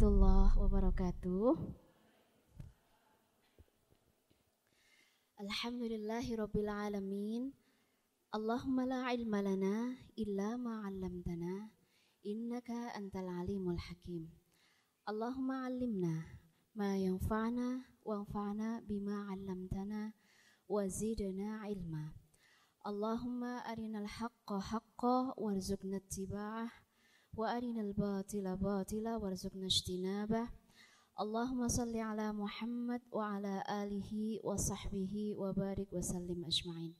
warahmatullahi wabarakatuh. Alhamdulillahi rabbil alamin. Allahumma la ilma lana illa ma 'allamtana innaka antal alimul hakim. Allahumma 'allimna ma yanfa'na wanfa'na bima 'allamtana wa zidna ilma. Allahumma arinal haqqa haqqa warzuqna ittiba'ah ijtinabah. Allahumma salli ala Muhammad wa ala alihi wa sahbihi wa barik wa sallim ajma'in.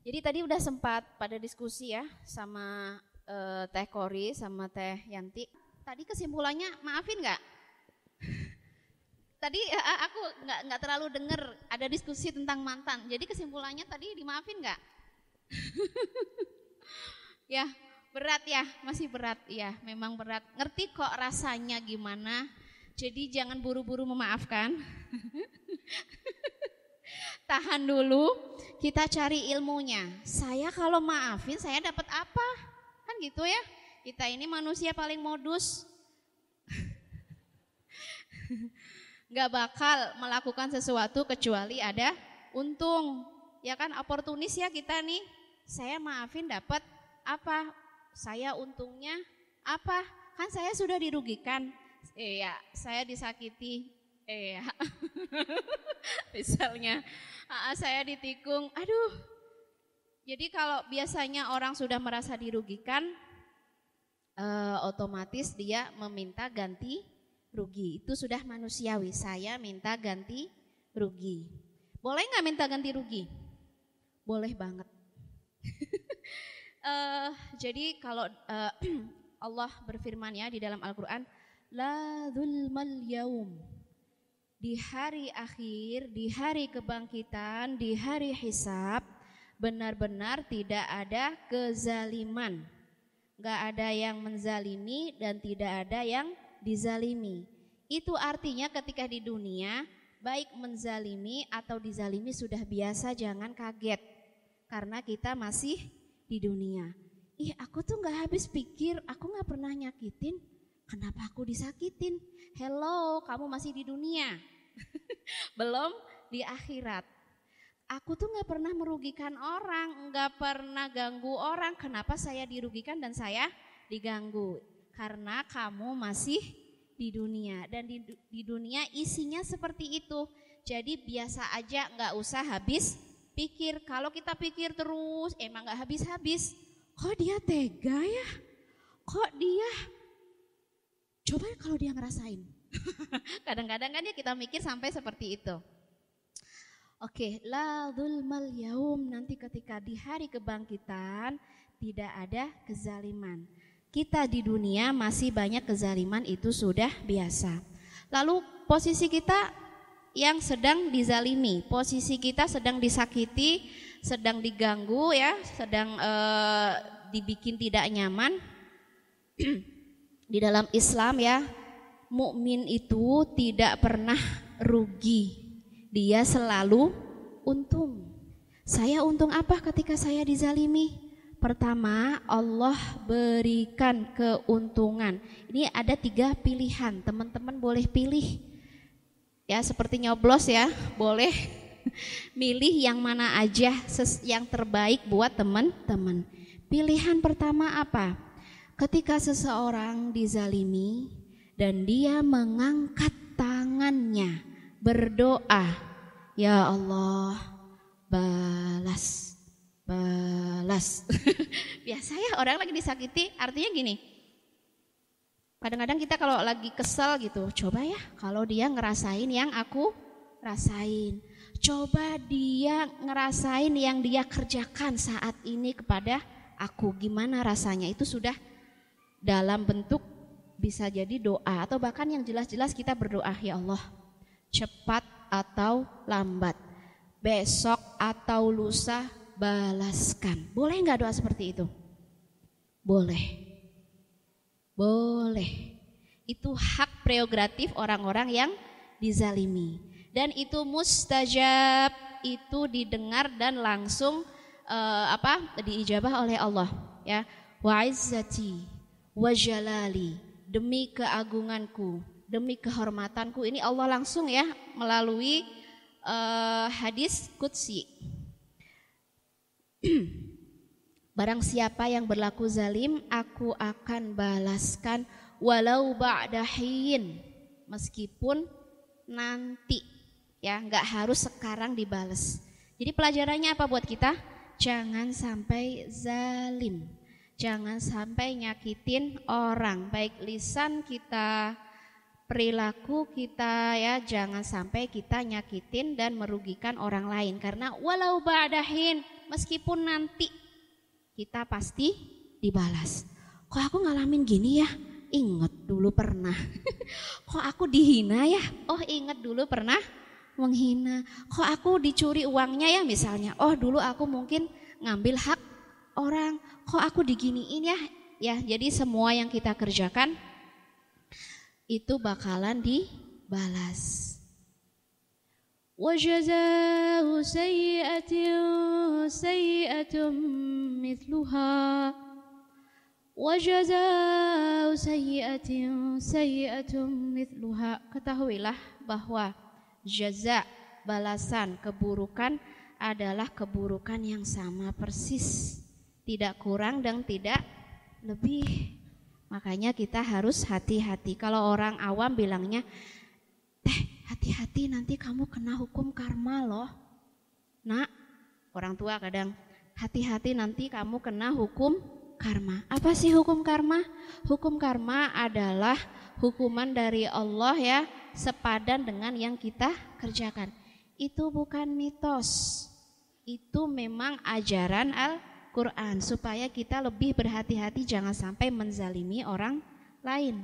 Jadi tadi udah sempat pada diskusi ya sama uh, Teh Kori sama Teh Yanti. Tadi kesimpulannya maafin nggak? tadi uh, aku nggak nggak terlalu dengar ada diskusi tentang mantan. Jadi kesimpulannya tadi dimaafin nggak? ya berat ya, masih berat ya, memang berat. Ngerti kok rasanya gimana? Jadi jangan buru-buru memaafkan. Tahan dulu, kita cari ilmunya. Saya kalau maafin, saya dapat apa? Kan gitu ya. Kita ini manusia paling modus. Gak bakal melakukan sesuatu kecuali ada untung. Ya kan oportunis ya kita nih. Saya maafin dapat apa? Saya untungnya apa? Kan saya sudah dirugikan Iya, saya disakiti. Iya. Misalnya, saya ditikung. Aduh. Jadi kalau biasanya orang sudah merasa dirugikan, eh, otomatis dia meminta ganti rugi. Itu sudah manusiawi. Saya minta ganti rugi. Boleh nggak minta ganti rugi? Boleh banget. uh, jadi kalau uh, Allah berfirman ya di dalam Al-Quran, la yaum. Di hari akhir, di hari kebangkitan, di hari hisab, benar-benar tidak ada kezaliman. Gak ada yang menzalimi dan tidak ada yang dizalimi. Itu artinya ketika di dunia, baik menzalimi atau dizalimi sudah biasa, jangan kaget. Karena kita masih di dunia. Ih aku tuh gak habis pikir, aku gak pernah nyakitin, Kenapa aku disakitin? Hello, kamu masih di dunia. Belum di akhirat. Aku tuh nggak pernah merugikan orang, nggak pernah ganggu orang. Kenapa saya dirugikan dan saya diganggu? Karena kamu masih di dunia dan di, di dunia isinya seperti itu. Jadi biasa aja, nggak usah habis pikir. Kalau kita pikir terus, emang nggak habis-habis. Kok dia tega ya? Kok dia Coba kalau dia ngerasain. Kadang-kadang kan ya kita mikir sampai seperti itu. Oke, la zulmal yaum nanti ketika di hari kebangkitan tidak ada kezaliman. Kita di dunia masih banyak kezaliman itu sudah biasa. Lalu posisi kita yang sedang dizalimi, posisi kita sedang disakiti, sedang diganggu ya, sedang uh, dibikin tidak nyaman. di dalam Islam ya, mukmin itu tidak pernah rugi. Dia selalu untung. Saya untung apa ketika saya dizalimi? Pertama, Allah berikan keuntungan. Ini ada tiga pilihan, teman-teman boleh pilih. Ya, seperti nyoblos ya, boleh milih yang mana aja yang terbaik buat teman-teman. Pilihan pertama apa? ketika seseorang dizalimi dan dia mengangkat tangannya berdoa, "Ya Allah, balas, balas." Biasa ya orang lagi disakiti, artinya gini. Kadang-kadang kita kalau lagi kesel gitu, coba ya kalau dia ngerasain yang aku rasain. Coba dia ngerasain yang dia kerjakan saat ini kepada aku. Gimana rasanya? Itu sudah dalam bentuk bisa jadi doa atau bahkan yang jelas-jelas kita berdoa ya Allah cepat atau lambat besok atau lusa balaskan boleh nggak doa seperti itu boleh boleh. Itu hak prerogatif orang-orang yang dizalimi. Dan itu mustajab. Itu didengar dan langsung uh, apa diijabah oleh Allah ya. Wa izzati wajalali demi keagunganku demi kehormatanku. Ini Allah langsung ya melalui uh, hadis kutsi. Barang siapa yang berlaku zalim, aku akan balaskan walau ba'dahin. Meskipun nanti ya, nggak harus sekarang dibales. Jadi pelajarannya apa buat kita? Jangan sampai zalim. Jangan sampai nyakitin orang, baik lisan kita, perilaku kita ya jangan sampai kita nyakitin dan merugikan orang lain karena walau ba'dahin meskipun nanti kita pasti dibalas. Kok aku ngalamin gini ya? Ingat dulu pernah. Kok aku dihina ya? Oh ingat dulu pernah menghina. Kok aku dicuri uangnya ya misalnya? Oh dulu aku mungkin ngambil hak orang. Kok aku diginiin ya? Ya jadi semua yang kita kerjakan itu bakalan dibalas. وجزاء سيئة سيئة مثلها وجزاء سيئة سيئة مثلها ketahuilah bahwa jaza balasan keburukan adalah keburukan yang sama persis tidak kurang dan tidak lebih Makanya kita harus hati-hati. Kalau orang awam bilangnya, teh hati-hati nanti kamu kena hukum karma loh. Nak, orang tua kadang, hati-hati nanti kamu kena hukum karma. Apa sih hukum karma? Hukum karma adalah hukuman dari Allah ya, sepadan dengan yang kita kerjakan. Itu bukan mitos. Itu memang ajaran al Quran supaya kita lebih berhati-hati jangan sampai menzalimi orang lain.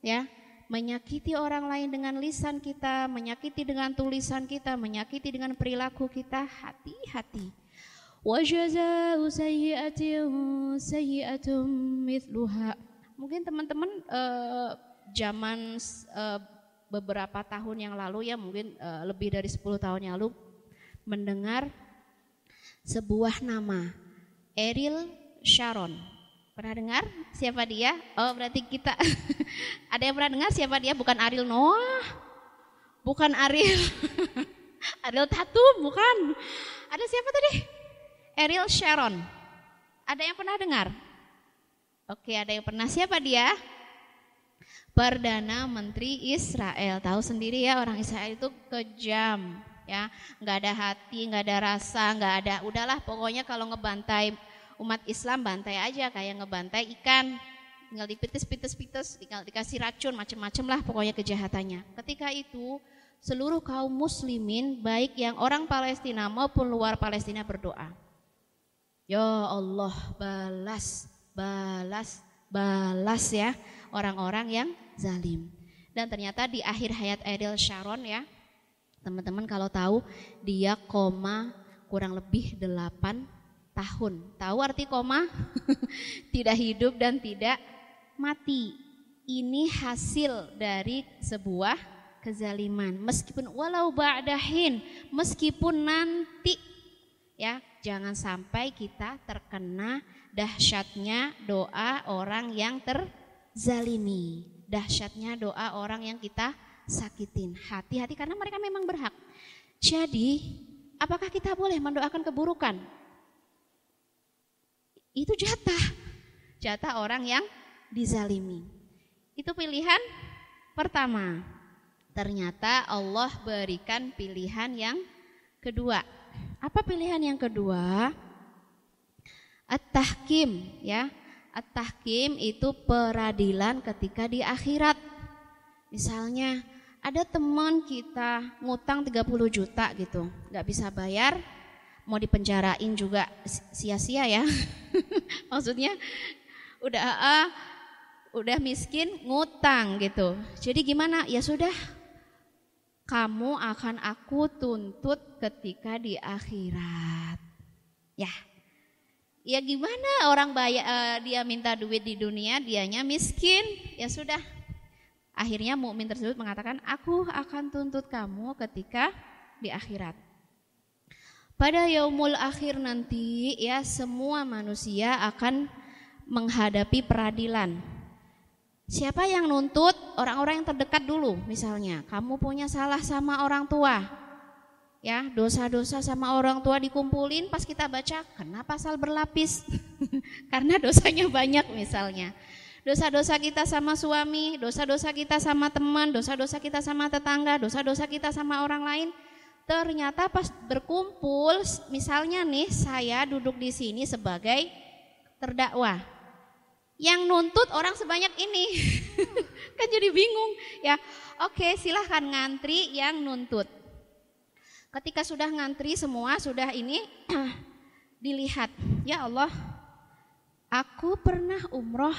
Ya, menyakiti orang lain dengan lisan kita, menyakiti dengan tulisan kita, menyakiti dengan perilaku kita, hati-hati. Mungkin teman-teman uh, zaman uh, beberapa tahun yang lalu ya, mungkin uh, lebih dari 10 tahun yang lalu mendengar sebuah nama Eril Sharon. Pernah dengar siapa dia? Oh berarti kita ada yang pernah dengar siapa dia? Bukan Ariel Noah, bukan Ariel, Ariel Tatum, bukan. Ada siapa tadi? Eril Sharon. Ada yang pernah dengar? Oke, ada yang pernah. Siapa dia? Perdana Menteri Israel. Tahu sendiri ya orang Israel itu kejam ya nggak ada hati nggak ada rasa nggak ada udahlah pokoknya kalau ngebantai umat Islam bantai aja kayak ngebantai ikan tinggal dipites-pites-pites tinggal dikasih racun macam-macam lah pokoknya kejahatannya. Ketika itu seluruh kaum muslimin baik yang orang Palestina maupun luar Palestina berdoa. Ya Allah balas balas balas ya orang-orang yang zalim. Dan ternyata di akhir hayat Ariel Sharon ya Teman-teman kalau tahu dia koma kurang lebih 8 tahun. Tahu arti koma? tidak hidup dan tidak mati. Ini hasil dari sebuah kezaliman. Meskipun walau ba'dahin, meskipun nanti ya, jangan sampai kita terkena dahsyatnya doa orang yang terzalimi. Dahsyatnya doa orang yang kita sakitin. Hati-hati karena mereka memang berhak. Jadi, apakah kita boleh mendoakan keburukan? Itu jatah. Jatah orang yang dizalimi. Itu pilihan pertama. Ternyata Allah berikan pilihan yang kedua. Apa pilihan yang kedua? At-tahkim ya. At-tahkim itu peradilan ketika di akhirat. Misalnya ada teman kita ngutang 30 juta gitu, nggak bisa bayar, mau dipenjarain juga sia-sia ya. Maksudnya udah uh, udah miskin ngutang gitu. Jadi gimana? Ya sudah, kamu akan aku tuntut ketika di akhirat. Ya, ya gimana orang bayar uh, dia minta duit di dunia, dianya miskin, ya sudah Akhirnya mukmin tersebut mengatakan, "Aku akan tuntut kamu ketika di akhirat." Pada yaumul akhir nanti ya semua manusia akan menghadapi peradilan. Siapa yang nuntut? Orang-orang yang terdekat dulu misalnya. Kamu punya salah sama orang tua. Ya, dosa-dosa sama orang tua dikumpulin pas kita baca, kena pasal berlapis? Karena dosanya banyak misalnya. Dosa-dosa kita sama suami, dosa-dosa kita sama teman, dosa-dosa kita sama tetangga, dosa-dosa kita sama orang lain. Ternyata pas berkumpul, misalnya nih saya duduk di sini sebagai terdakwa yang nuntut orang sebanyak ini. kan jadi bingung ya. Oke, silahkan ngantri yang nuntut. Ketika sudah ngantri semua sudah ini dilihat. Ya Allah, aku pernah umroh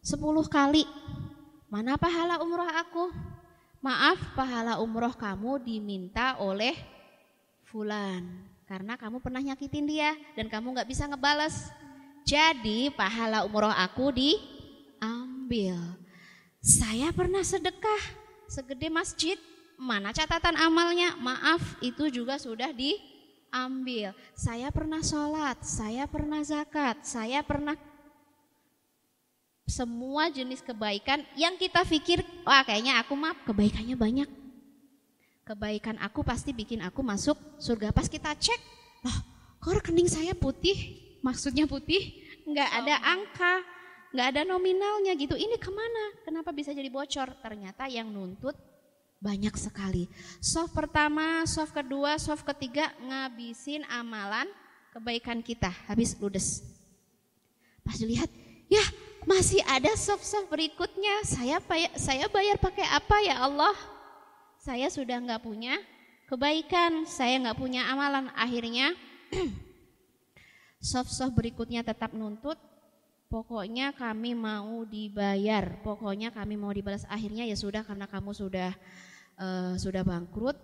10 kali. Mana pahala umroh aku? Maaf, pahala umroh kamu diminta oleh fulan karena kamu pernah nyakitin dia dan kamu nggak bisa ngebales. Jadi pahala umroh aku diambil. Saya pernah sedekah segede masjid. Mana catatan amalnya? Maaf, itu juga sudah diambil. Saya pernah sholat, saya pernah zakat, saya pernah semua jenis kebaikan yang kita pikir, wah kayaknya aku mah kebaikannya banyak. Kebaikan aku pasti bikin aku masuk surga. Pas kita cek, loh kok rekening saya putih? maksudnya putih, nggak ada angka, nggak ada nominalnya gitu. Ini ke mana? Kenapa bisa jadi bocor? Ternyata yang nuntut banyak sekali. Soft pertama, soft kedua, soft ketiga ngabisin amalan kebaikan kita habis ludes. Pas dilihat, ya masih ada soft-soft berikutnya. Saya saya bayar pakai apa ya Allah? Saya sudah nggak punya kebaikan, saya nggak punya amalan. Akhirnya soft-soft berikutnya tetap nuntut, pokoknya kami mau dibayar, pokoknya kami mau dibalas. Akhirnya ya sudah karena kamu sudah uh, sudah bangkrut,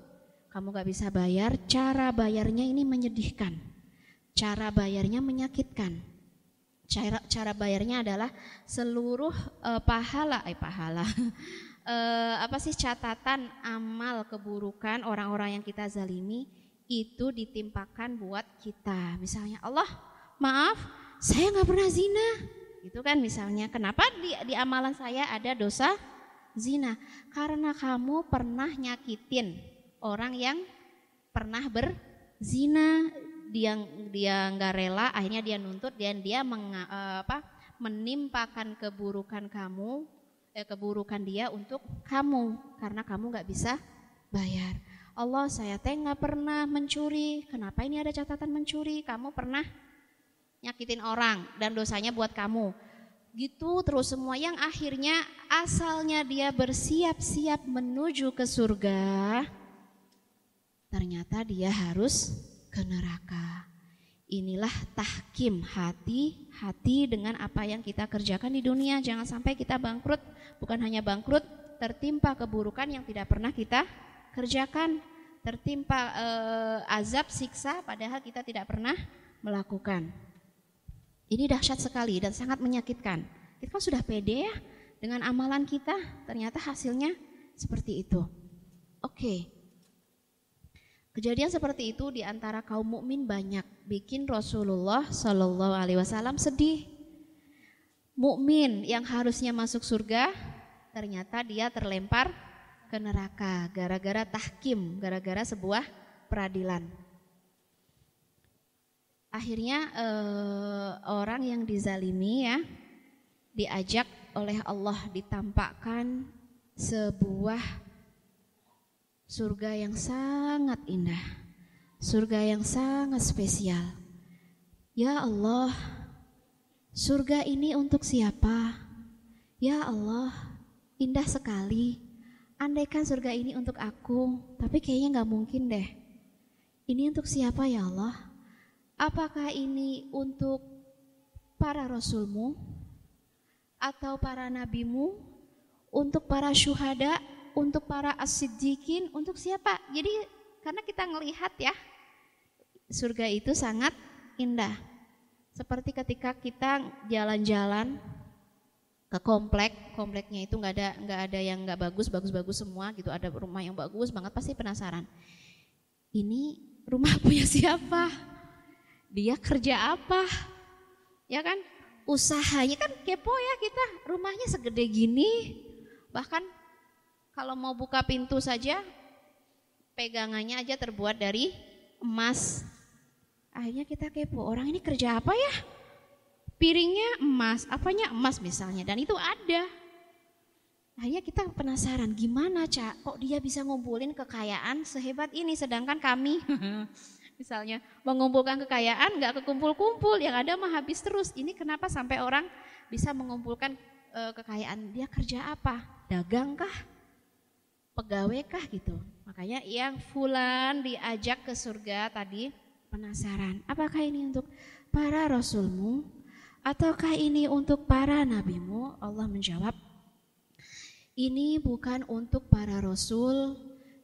kamu gak bisa bayar, cara bayarnya ini menyedihkan, cara bayarnya menyakitkan. Cara, cara bayarnya adalah seluruh uh, pahala, eh pahala, uh, apa sih catatan amal keburukan orang-orang yang kita zalimi itu ditimpakan buat kita. Misalnya Allah, maaf, saya nggak pernah zina. Itu kan misalnya. Kenapa di, di amalan saya ada dosa zina? Karena kamu pernah nyakitin orang yang pernah berzina. Dia dia nggak rela, akhirnya dia nuntut dan dia meng, eh, apa, menimpakan keburukan kamu, eh, keburukan dia untuk kamu karena kamu nggak bisa bayar. Allah saya teh nggak pernah mencuri. Kenapa ini ada catatan mencuri? Kamu pernah nyakitin orang dan dosanya buat kamu. Gitu terus semua yang akhirnya asalnya dia bersiap-siap menuju ke surga. Ternyata dia harus ke neraka. Inilah tahkim hati, hati dengan apa yang kita kerjakan di dunia. Jangan sampai kita bangkrut, bukan hanya bangkrut, tertimpa keburukan yang tidak pernah kita kerjakan tertimpa eh, azab siksa padahal kita tidak pernah melakukan. Ini dahsyat sekali dan sangat menyakitkan. Kita kan sudah pede ya dengan amalan kita, ternyata hasilnya seperti itu. Oke. Kejadian seperti itu di antara kaum mukmin banyak bikin Rasulullah Shallallahu alaihi wasallam sedih. Mukmin yang harusnya masuk surga ternyata dia terlempar ke neraka gara-gara tahkim, gara-gara sebuah peradilan. Akhirnya eh, orang yang dizalimi ya diajak oleh Allah ditampakkan sebuah surga yang sangat indah. Surga yang sangat spesial. Ya Allah, surga ini untuk siapa? Ya Allah, indah sekali andaikan surga ini untuk aku, tapi kayaknya nggak mungkin deh. Ini untuk siapa ya Allah? Apakah ini untuk para rasulmu? Atau para nabimu? Untuk para syuhada? Untuk para as-siddiqin? Untuk siapa? Jadi karena kita ngelihat ya, surga itu sangat indah. Seperti ketika kita jalan-jalan ke komplek, kompleknya itu nggak ada nggak ada yang nggak bagus, bagus-bagus semua gitu. Ada rumah yang bagus banget pasti penasaran. Ini rumah punya siapa? Dia kerja apa? Ya kan? usahanya kan kepo ya kita rumahnya segede gini bahkan kalau mau buka pintu saja pegangannya aja terbuat dari emas. Akhirnya kita kepo orang ini kerja apa ya? Piringnya emas apanya emas misalnya dan itu ada. Akhirnya kita penasaran gimana cak? Kok dia bisa ngumpulin kekayaan sehebat ini sedangkan kami misalnya mengumpulkan kekayaan nggak kekumpul-kumpul yang ada mah habis terus. Ini kenapa sampai orang bisa mengumpulkan e, kekayaan? Dia kerja apa? Dagang kah pegawai kah gitu makanya yang fulan diajak ke surga tadi penasaran apakah ini untuk para rasulmu ataukah ini untuk para nabimu Allah menjawab ini bukan untuk para rasul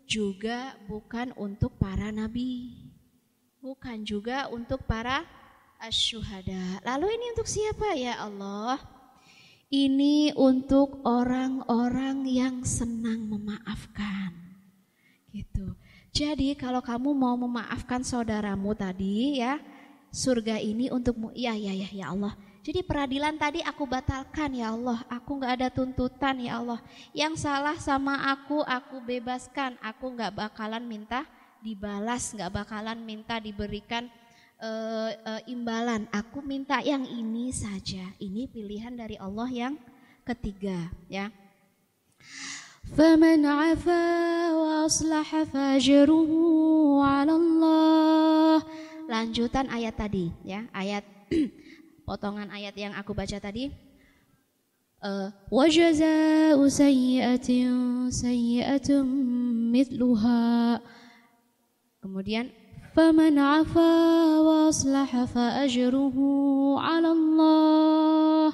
juga bukan untuk para nabi bukan juga untuk para asyuhada. Lalu ini untuk siapa ya Allah? Ini untuk orang-orang yang senang memaafkan. Gitu. Jadi kalau kamu mau memaafkan saudaramu tadi ya, surga ini untukmu. Ya ya ya ya Allah. Jadi peradilan tadi aku batalkan ya Allah. Aku nggak ada tuntutan ya Allah. Yang salah sama aku, aku bebaskan. Aku nggak bakalan minta dibalas, nggak bakalan minta diberikan uh, uh, imbalan. Aku minta yang ini saja. Ini pilihan dari Allah yang ketiga, ya. فمن عفا وأصلح فأجره على الله lanjutan ayat tadi ya ayat potongan ayat yang aku baca tadi وجزاء سيئة سيئة مثلها Kemudian wa aslaha fa ajruhu 'ala Allah.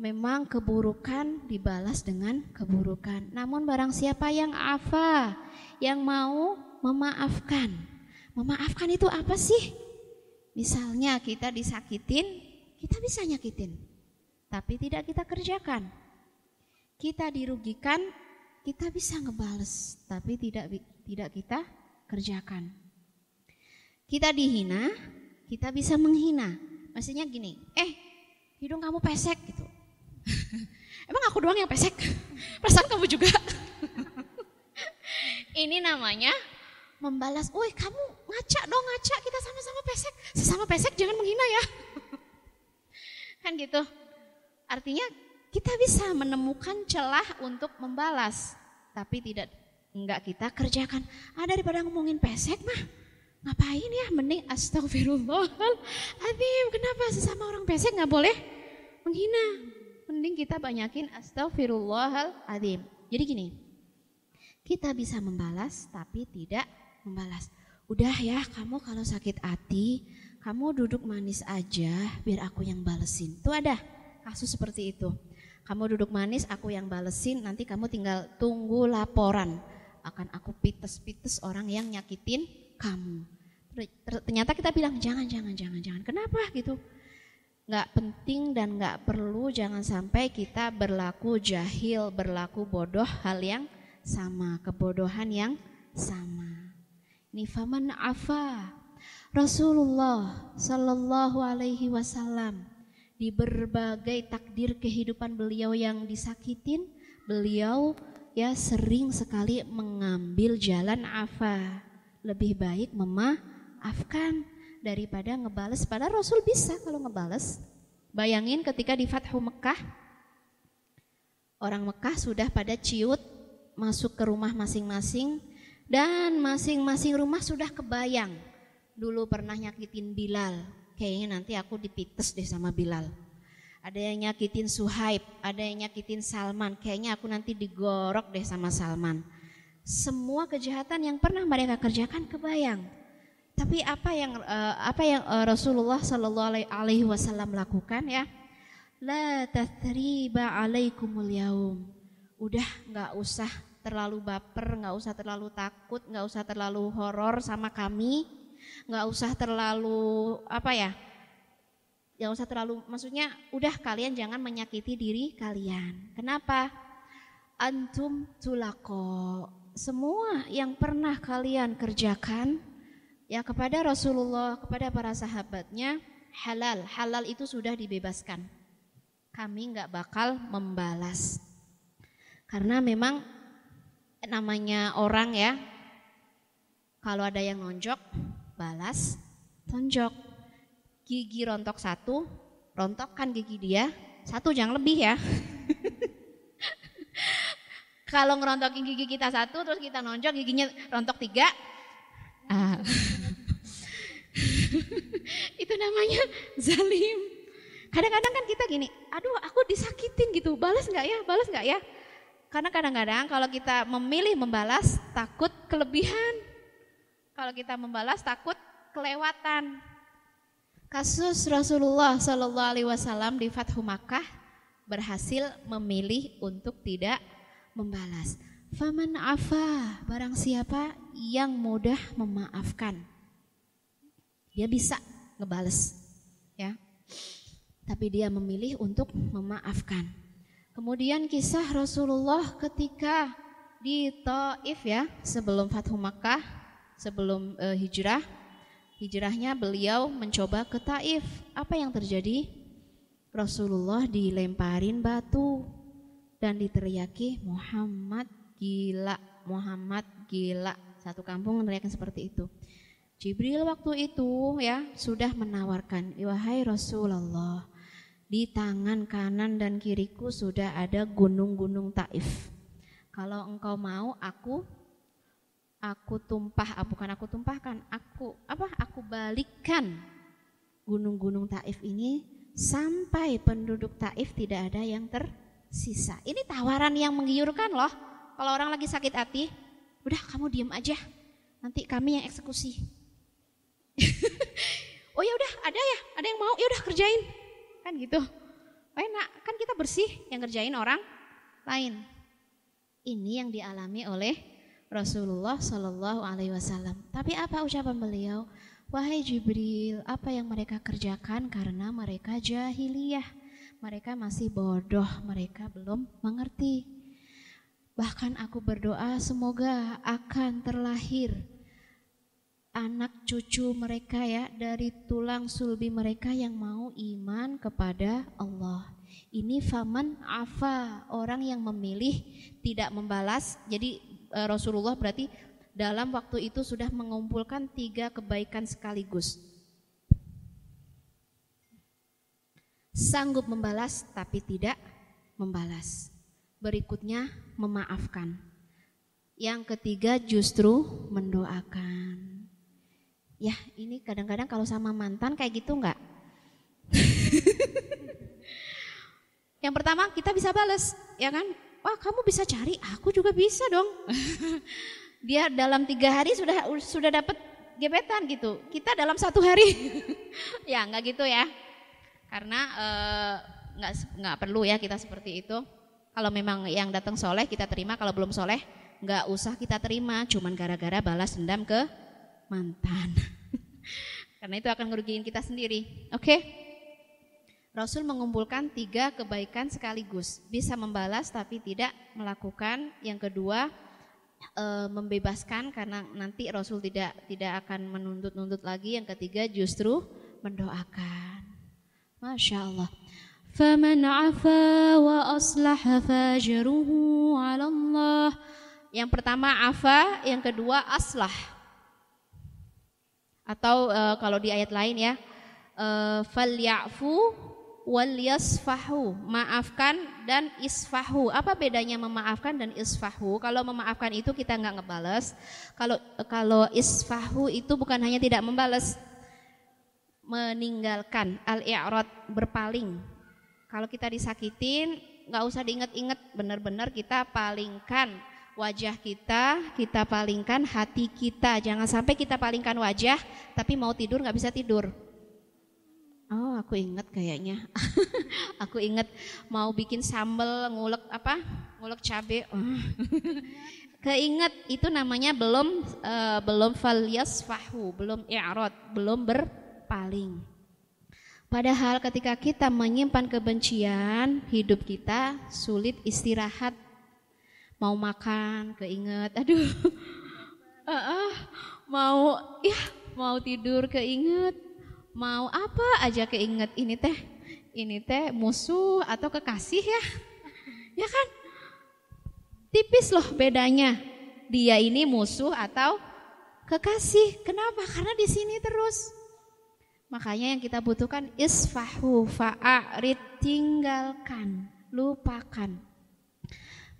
Memang keburukan dibalas dengan keburukan. Namun barang siapa yang afa, yang mau memaafkan. Memaafkan itu apa sih? Misalnya kita disakitin, kita bisa nyakitin. Tapi tidak kita kerjakan. Kita dirugikan, kita bisa ngebales, tapi tidak tidak kita kerjakan. Kita dihina, kita bisa menghina. Maksudnya gini, eh hidung kamu pesek gitu. Emang aku doang yang pesek? Perasaan kamu juga. Ini namanya membalas, woi kamu ngaca dong ngaca, kita sama-sama pesek. Sesama pesek jangan menghina ya. kan gitu. Artinya kita bisa menemukan celah untuk membalas, tapi tidak enggak kita kerjakan. Ah daripada ngomongin pesek mah ngapain ya? Mending astagfirullahaladzim. Kenapa sesama orang pesek nggak boleh menghina? Mending kita banyakin astagfirullahaladzim. Jadi gini kita bisa membalas tapi tidak membalas. Udah ya kamu kalau sakit hati kamu duduk manis aja biar aku yang balesin. Tuh ada kasus seperti itu. Kamu duduk manis aku yang balesin nanti kamu tinggal tunggu laporan. Akan aku pites-pites orang yang nyakitin kamu. Ternyata kita bilang jangan, jangan, jangan, jangan. Kenapa gitu? Nggak penting dan nggak perlu jangan sampai kita berlaku jahil, berlaku bodoh hal yang sama, kebodohan yang sama. Ini faman afa. Rasulullah Sallallahu Alaihi Wasallam di berbagai takdir kehidupan beliau yang disakitin, beliau ya sering sekali mengambil jalan afa. Lebih baik memaafkan daripada ngebales. Padahal Rasul bisa kalau ngebales. Bayangin ketika di Fathu Mekah, orang Mekah sudah pada ciut masuk ke rumah masing-masing dan masing-masing rumah sudah kebayang. Dulu pernah nyakitin Bilal, kayaknya nanti aku dipites deh sama Bilal ada yang nyakitin Suhaib, ada yang nyakitin Salman. Kayaknya aku nanti digorok deh sama Salman. Semua kejahatan yang pernah mereka kerjakan kebayang. Tapi apa yang uh, apa yang uh, Rasulullah Shallallahu Alaihi Wasallam lakukan ya? La tathriba alaikumul yaum. Udah nggak usah terlalu baper, nggak usah terlalu takut, nggak usah terlalu horor sama kami, nggak usah terlalu apa ya? Jangan usah terlalu, maksudnya udah kalian jangan menyakiti diri kalian. Kenapa? Antum tulako. Semua yang pernah kalian kerjakan ya kepada Rasulullah, kepada para sahabatnya, halal. Halal itu sudah dibebaskan. Kami nggak bakal membalas. Karena memang namanya orang ya, kalau ada yang nonjok, balas, tonjok. Gigi rontok satu, rontokkan gigi dia, satu jangan lebih ya. Kalau ngerontokin gigi kita satu, terus kita nonjok giginya rontok tiga, ah. itu namanya zalim. Kadang-kadang kan kita gini, aduh aku disakitin gitu, balas nggak ya, balas nggak ya? Karena kadang-kadang kalau kita memilih membalas, takut kelebihan. Kalau kita membalas, takut kelewatan. Kasus Rasulullah Shallallahu Alaihi Wasallam di Fathu Makkah berhasil memilih untuk tidak membalas. Faman afa, barang siapa yang mudah memaafkan. Dia bisa ngebales, ya. Tapi dia memilih untuk memaafkan. Kemudian kisah Rasulullah ketika di Taif ya, sebelum Fathu Makkah, sebelum uh, hijrah, hijrahnya beliau mencoba ke Taif. Apa yang terjadi? Rasulullah dilemparin batu dan diteriaki Muhammad gila, Muhammad gila. Satu kampung meneriakan seperti itu. Jibril waktu itu ya sudah menawarkan, wahai Rasulullah, di tangan kanan dan kiriku sudah ada gunung-gunung Taif. Kalau engkau mau, aku aku tumpah, ah, bukan aku tumpahkan, aku apa? Aku balikkan gunung-gunung Taif ini sampai penduduk Taif tidak ada yang ter sisa. Ini tawaran yang menggiurkan loh. Kalau orang lagi sakit hati, udah kamu diem aja. Nanti kami yang eksekusi. oh ya udah, ada ya, ada yang mau, ya udah kerjain. Kan gitu. Oh, enak, kan kita bersih yang kerjain orang lain. Ini yang dialami oleh Rasulullah Shallallahu Alaihi Wasallam. Tapi apa ucapan beliau? Wahai Jibril, apa yang mereka kerjakan karena mereka jahiliyah mereka masih bodoh, mereka belum mengerti. Bahkan aku berdoa semoga akan terlahir anak cucu mereka ya dari tulang sulbi mereka yang mau iman kepada Allah. Ini faman afa, orang yang memilih tidak membalas. Jadi e, Rasulullah berarti dalam waktu itu sudah mengumpulkan tiga kebaikan sekaligus sanggup membalas tapi tidak membalas. Berikutnya memaafkan. Yang ketiga justru mendoakan. Ya ini kadang-kadang kalau sama mantan kayak gitu enggak? Yang pertama kita bisa balas, ya kan? Wah kamu bisa cari, aku juga bisa dong. Dia dalam tiga hari sudah sudah dapat gebetan gitu. Kita dalam satu hari, ya nggak gitu ya karena eh, nggak uh, nggak perlu ya kita seperti itu. Kalau memang yang datang soleh kita terima, kalau belum soleh nggak usah kita terima, cuman gara-gara balas dendam ke mantan. Karena itu akan ngerugiin kita sendiri. Oke? Okay? Rasul mengumpulkan tiga kebaikan sekaligus, bisa membalas tapi tidak melakukan. Yang kedua, e, membebaskan karena nanti Rasul tidak tidak akan menuntut-nuntut lagi. Yang ketiga, justru mendoakan. Masya Allah. فمن عفا وأصلح فاجره على الله Yang pertama afa, yang kedua aslah. Atau uh, kalau di ayat lain ya, uh, falyafu wal yasfahu. Maafkan dan isfahu. Apa bedanya memaafkan dan isfahu? Kalau memaafkan itu kita nggak ngebales. Kalau kalau isfahu itu bukan hanya tidak membales, meninggalkan al-i'rad berpaling. Kalau kita disakitin, nggak usah diinget-inget, benar-benar kita palingkan wajah kita, kita palingkan hati kita. Jangan sampai kita palingkan wajah, tapi mau tidur nggak bisa tidur. Oh, aku inget kayaknya. aku inget mau bikin sambal ngulek apa? Ngulek cabe. Oh. Keinget itu namanya belum uh, belum falyasfahu, belum i'rad, belum ber paling. Padahal ketika kita menyimpan kebencian, hidup kita sulit istirahat. Mau makan, keinget, aduh, uh, uh, mau ya mau tidur keinget, mau apa aja keinget ini teh, ini teh musuh atau kekasih ya, ya kan? Tipis loh bedanya. Dia ini musuh atau kekasih. Kenapa? Karena di sini terus. Makanya yang kita butuhkan isfahu fa'arid tinggalkan, lupakan.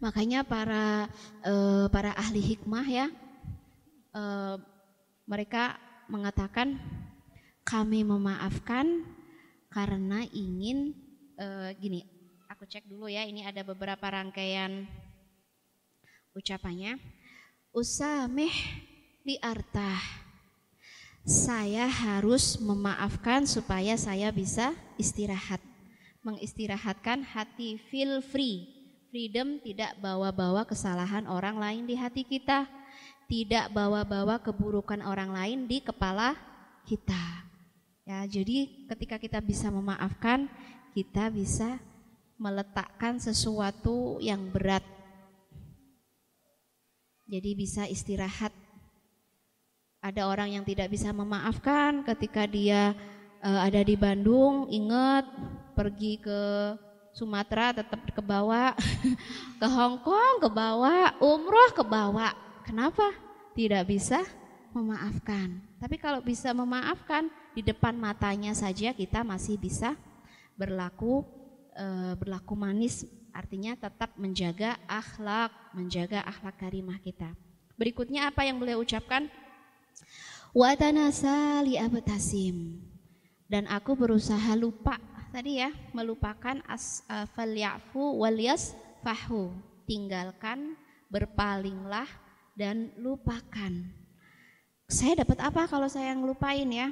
Makanya para uh, para ahli hikmah ya uh, mereka mengatakan kami memaafkan karena ingin uh, gini. Aku cek dulu ya, ini ada beberapa rangkaian ucapannya. Usamih li artah. Saya harus memaafkan supaya saya bisa istirahat. Mengistirahatkan hati feel free. Freedom tidak bawa-bawa kesalahan orang lain di hati kita. Tidak bawa-bawa keburukan orang lain di kepala kita. Ya, jadi ketika kita bisa memaafkan, kita bisa meletakkan sesuatu yang berat. Jadi bisa istirahat. Ada orang yang tidak bisa memaafkan ketika dia uh, ada di Bandung, ingat pergi ke Sumatera tetap ke bawah, ke Hong Kong ke bawah, umroh ke bawah. Kenapa? Tidak bisa memaafkan. Tapi kalau bisa memaafkan, di depan matanya saja kita masih bisa berlaku e, berlaku manis artinya tetap menjaga akhlak menjaga akhlak karimah kita berikutnya apa yang beliau ucapkan wa tanasali abtasim. Dan aku berusaha lupa tadi ya melupakan as uh, falyafu wal fahu tinggalkan berpalinglah dan lupakan. Saya dapat apa kalau saya ngelupain ya?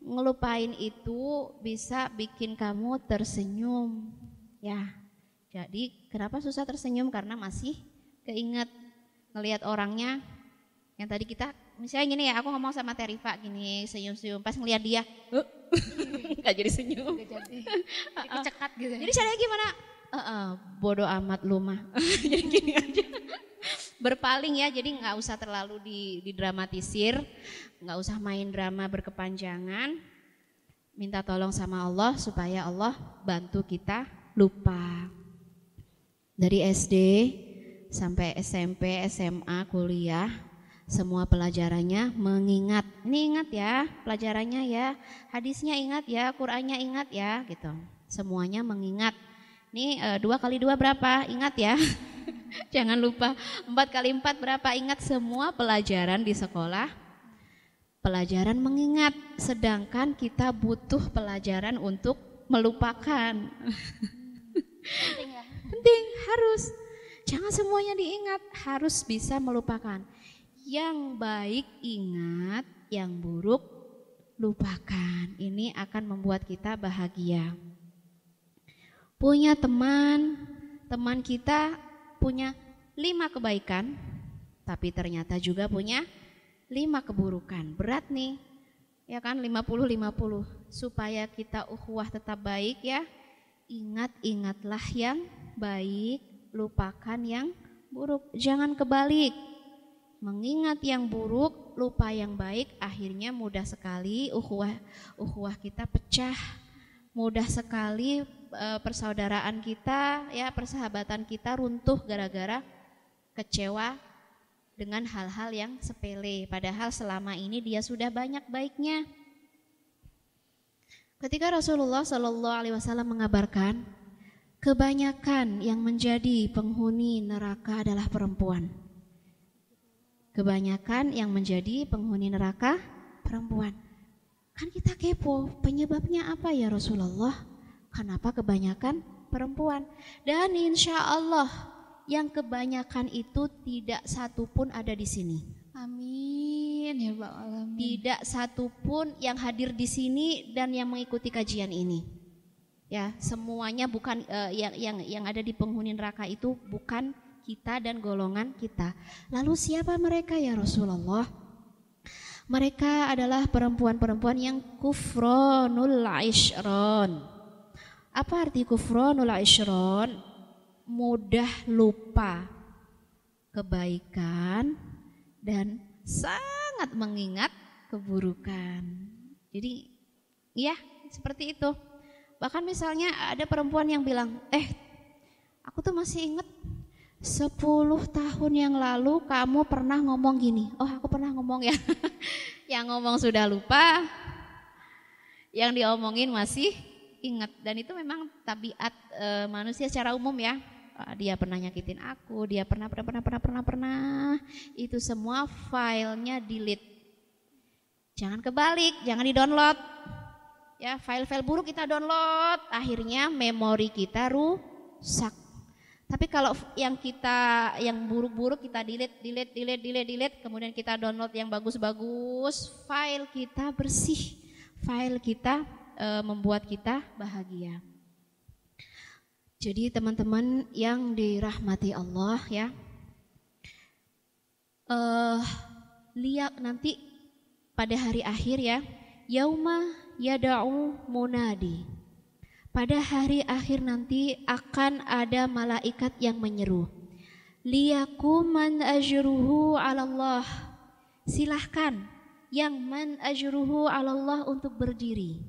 Ngelupain itu bisa bikin kamu tersenyum. Ya. Jadi kenapa susah tersenyum? Karena masih keinget ngelihat orangnya. Yang tadi kita misalnya gini ya aku ngomong sama Terifa gini senyum-senyum pas ngelihat dia nggak jadi senyum. Jadi, kecekat gitu ya. jadi caranya gimana? Uh, uh, bodoh amat lu mah. Jadi gini aja. Berpaling ya jadi nggak usah terlalu didramatisir nggak usah main drama berkepanjangan. Minta tolong sama Allah supaya Allah bantu kita lupa. Dari SD sampai SMP SMA kuliah semua pelajarannya mengingat ini ingat ya pelajarannya ya hadisnya ingat ya Qurannya ingat ya gitu semuanya mengingat ini e, dua kali dua berapa ingat ya Jangan lupa empat kali empat berapa? Ingat semua pelajaran di sekolah. Pelajaran mengingat, sedangkan kita butuh pelajaran untuk melupakan. Penting ya? Penting, harus. Jangan semuanya diingat, harus bisa melupakan. Yang baik ingat, yang buruk lupakan. Ini akan membuat kita bahagia. Punya teman, teman kita punya lima kebaikan, tapi ternyata juga punya lima keburukan. Berat nih, ya kan 50-50. Supaya kita ukhuwah tetap baik ya, ingat-ingatlah yang baik, lupakan yang buruk. Jangan kebalik. Mengingat yang buruk, lupa yang baik, akhirnya mudah sekali ukhuwah ukhuwah kita pecah. Mudah sekali Eh, persaudaraan kita, ya persahabatan kita runtuh gara-gara kecewa dengan hal-hal yang sepele. Padahal selama ini dia sudah banyak baiknya. Ketika Rasulullah Shallallahu Alaihi Wasallam mengabarkan, kebanyakan yang menjadi penghuni neraka adalah perempuan. Kebanyakan yang menjadi penghuni neraka perempuan. Kan kita kepo, penyebabnya apa ya Rasulullah? Kenapa kebanyakan perempuan? Dan insya Allah yang kebanyakan itu tidak satu pun ada di sini. Amin ya Pak Alamin. Tidak satu pun yang hadir di sini dan yang mengikuti kajian ini. Ya, semuanya bukan uh, yang yang yang ada di penghuni neraka itu bukan kita dan golongan kita. Lalu siapa mereka ya Rasulullah? Mereka adalah perempuan-perempuan yang kufronul aishron apa arti kufronul isyron? Mudah lupa kebaikan dan sangat mengingat keburukan. Jadi Iya, seperti itu. Bahkan misalnya ada perempuan yang bilang, eh aku tuh masih inget 10 tahun yang lalu kamu pernah ngomong gini. Oh aku pernah ngomong ya. yang ngomong sudah lupa, yang diomongin masih ingat. Dan itu memang tabiat e, manusia secara umum ya. Dia pernah nyakitin aku, dia pernah pernah pernah pernah pernah pernah. Itu semua filenya delete. Jangan kebalik, jangan di-download ya file-file buruk kita download, akhirnya memori kita rusak. Tapi kalau yang kita yang buruk-buruk kita delete, delete, delete, delete, delete, kemudian kita download yang bagus-bagus, file kita bersih, file kita e, membuat kita bahagia. Jadi teman-teman yang dirahmati Allah ya, uh, lihat nanti pada hari akhir ya, yauma yada'u munadi. Pada hari akhir nanti akan ada malaikat yang menyeru. Liyakuman ajruhu Allah. Silahkan yang man ajruhu Allah untuk berdiri.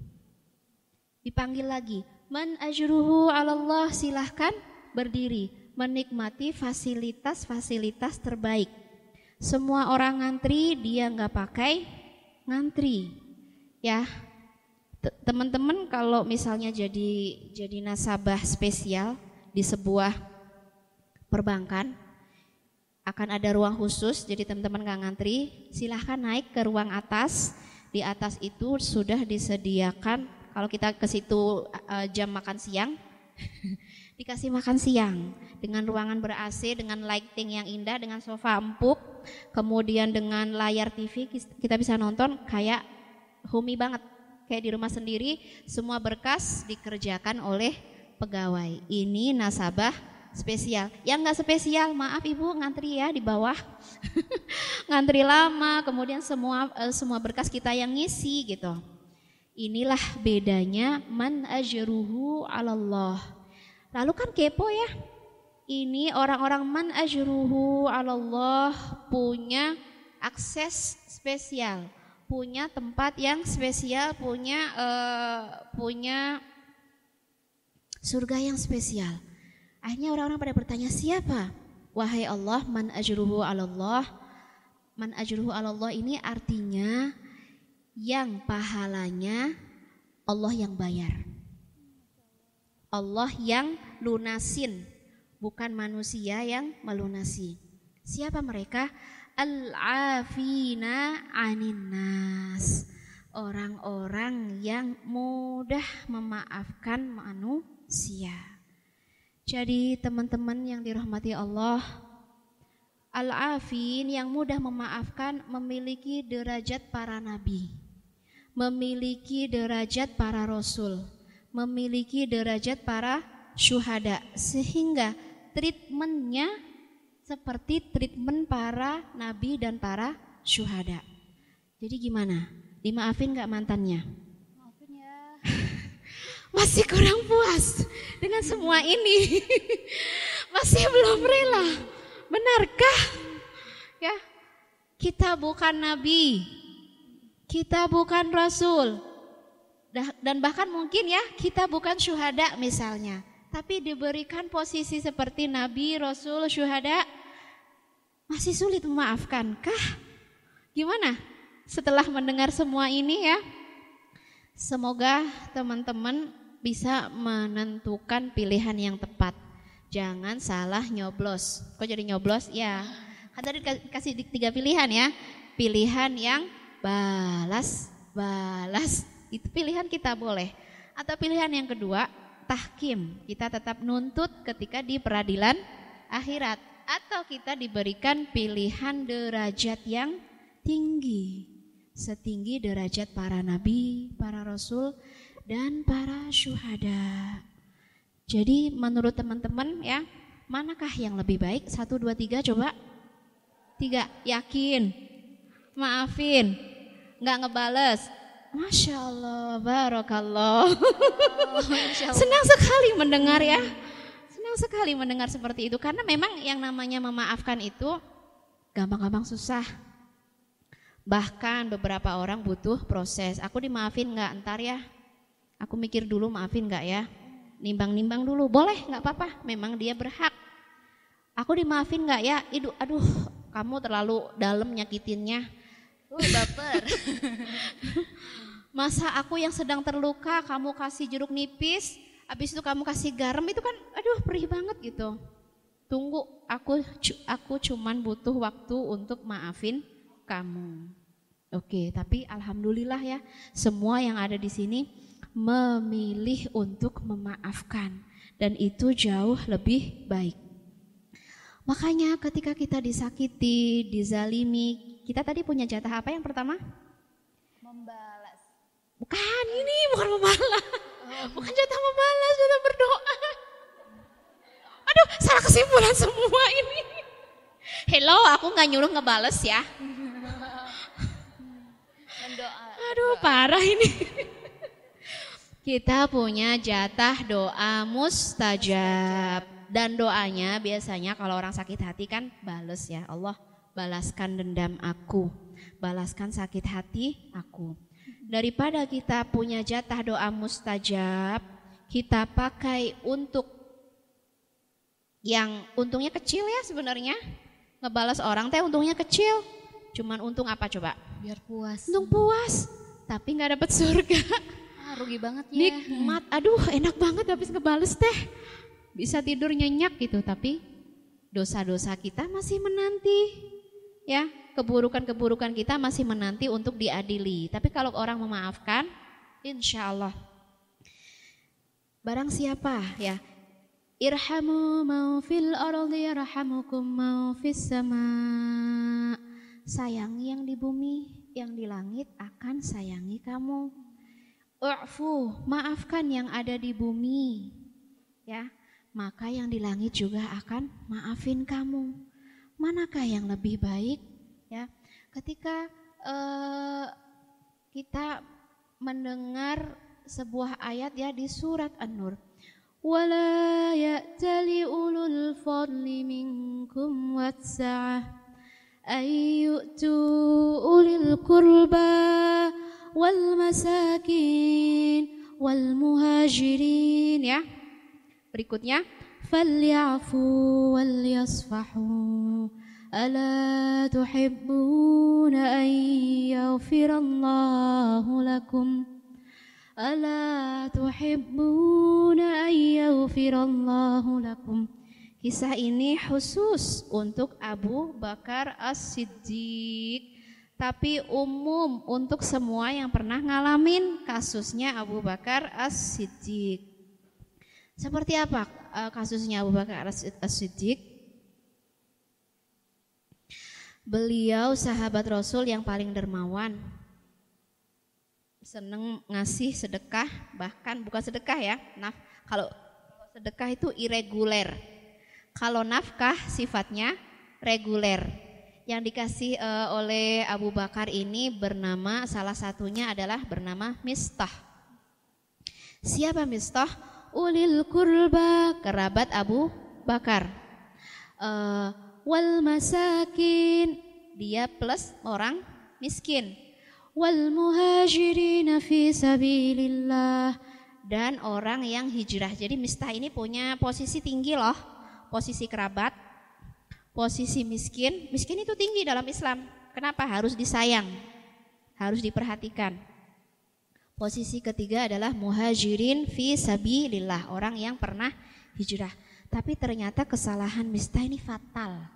Dipanggil lagi, man ajruhu Allah silahkan berdiri menikmati fasilitas-fasilitas terbaik. Semua orang ngantri, dia nggak pakai ngantri. Ya, teman-teman kalau misalnya jadi jadi nasabah spesial di sebuah perbankan akan ada ruang khusus jadi teman-teman nggak ngantri silahkan naik ke ruang atas. Di atas itu sudah disediakan kalau kita ke situ uh, jam makan siang dikasih makan siang. Dengan ruangan ber AC dengan lighting yang indah dengan sofa empuk kemudian dengan layar TV kita bisa nonton kayak humi banget kayak di rumah sendiri, semua berkas dikerjakan oleh pegawai. Ini nasabah spesial. Yang nggak spesial, maaf ibu ngantri ya di bawah, ngantri lama, kemudian semua uh, semua berkas kita yang ngisi gitu. Inilah bedanya man ajruhu Allah. Lalu kan kepo ya. Ini orang-orang man ajruhu Allah punya akses spesial punya tempat yang spesial, punya uh, punya surga yang spesial. Akhirnya orang-orang pada bertanya, siapa? Wahai Allah, man ajruhu Allah. Man ajruhu Allah ini artinya yang pahalanya Allah yang bayar. Allah yang lunasin, bukan manusia yang melunasi. Siapa mereka? Al-afina anin nas. Orang-orang yang mudah memaafkan manusia. Jadi teman-teman yang dirahmati Allah, al-afin yang mudah memaafkan memiliki derajat para nabi, memiliki derajat para rasul, memiliki derajat para syuhada sehingga treatmentnya seperti treatment para nabi dan para syuhada. Jadi gimana? Dimaafin gak mantannya? Maafin ya. Masih kurang puas dengan semua ini. Masih belum rela. Benarkah? Ya. Kita bukan nabi. Kita bukan rasul. Dan bahkan mungkin ya kita bukan syuhada misalnya. Tapi diberikan posisi seperti nabi, rasul, syuhada masih sulit memaafkan kah? Gimana setelah mendengar semua ini ya? Semoga teman-teman bisa menentukan pilihan yang tepat. Jangan salah nyoblos. Kok jadi nyoblos? Ya, kan tadi kasih tiga pilihan ya. Pilihan yang balas, balas. Itu pilihan kita boleh. Atau pilihan yang kedua, tahkim. Kita tetap nuntut ketika di peradilan akhirat atau kita diberikan pilihan derajat yang tinggi setinggi derajat para nabi, para rasul dan para syuhada. Jadi menurut teman-teman ya, manakah yang lebih baik? Satu, dua, tiga, coba. Tiga, yakin, maafin, nggak ngebales. Masya Allah, barokallah. Oh, Senang sekali mendengar ya senang sekali mendengar seperti itu karena memang yang namanya memaafkan itu gampang-gampang susah. Bahkan beberapa orang butuh proses. Aku dimaafin nggak ntar ya? Aku mikir dulu maafin nggak ya? Nimbang-nimbang dulu, boleh nggak apa-apa. Memang dia berhak. Aku dimaafin nggak ya? Idu, aduh, kamu terlalu dalam nyakitinnya. Uh, baper. Masa aku yang sedang terluka, kamu kasih jeruk nipis, habis itu kamu kasih garam, itu kan, aduh, perih banget gitu. Tunggu, aku aku cuman butuh waktu untuk maafin kamu. Oke, tapi alhamdulillah ya, semua yang ada di sini memilih untuk memaafkan dan itu jauh lebih baik. Makanya ketika kita disakiti, dizalimi, kita tadi punya jatah apa yang pertama? Membalas. Bukan ini, bukan membalas. Bukan jatah membalas, jatah berdoa. Aduh, salah kesimpulan semua ini. Hello, aku nggak nyuruh ngebales ya. Mendoa. Aduh, parah ini. Kita punya jatah doa mustajab. Dan doanya biasanya kalau orang sakit hati kan bales ya. Allah balaskan dendam aku. Balaskan sakit hati aku. Daripada kita punya jatah doa mustajab, kita pakai untuk yang untungnya kecil ya sebenarnya. Ngebalas orang teh untungnya kecil. Cuman untung apa coba? Biar puas. Untung puas, tapi nggak dapet surga. Ah, rugi banget ya. Nikmat, aduh enak banget habis ngebales teh. Bisa tidur nyenyak gitu, tapi dosa-dosa kita masih menanti. Ya, keburukan-keburukan kita masih menanti untuk diadili. Tapi kalau orang memaafkan, insya Allah. Barang siapa ya, irhamu mau fil ardi yarhamukum mau fis sama. Sayangi yang di bumi, yang di langit akan sayangi kamu. U'fu, maafkan yang ada di bumi. Ya, maka yang di langit juga akan maafin kamu. Manakah yang lebih baik? Ya, ketika uh, kita mendengar sebuah ayat ya di surat An-Nur. Wala ya'tali ulul fadli minkum watsa'ah ayyutu ulil qurba wal masakin wal muhajirin ya. Berikutnya falyafu wal yasfahu ala tuhibbuna an yaghfirallahu lakum ala tuhibbuna an yaghfirallahu lakum Kisah ini khusus untuk Abu Bakar As-Siddiq tapi umum untuk semua yang pernah ngalamin kasusnya Abu Bakar As-Siddiq. Seperti apa uh, kasusnya Abu Bakar As-Siddiq? Beliau sahabat Rasul yang paling dermawan. Seneng ngasih sedekah, bahkan bukan sedekah ya. Nah, kalau sedekah itu irreguler. Kalau nafkah sifatnya reguler. Yang dikasih uh, oleh Abu Bakar ini bernama salah satunya adalah bernama Mistah. Siapa Mistah? Ulil kurba, kerabat Abu Bakar. Uh, wal masakin, dia plus orang miskin. Wal muhajirin fi sabilillah dan orang yang hijrah. Jadi Mistah ini punya posisi tinggi loh posisi kerabat, posisi miskin. Miskin itu tinggi dalam Islam. Kenapa? Harus disayang, harus diperhatikan. Posisi ketiga adalah muhajirin fi sabilillah, orang yang pernah hijrah. Tapi ternyata kesalahan Mistah ini fatal.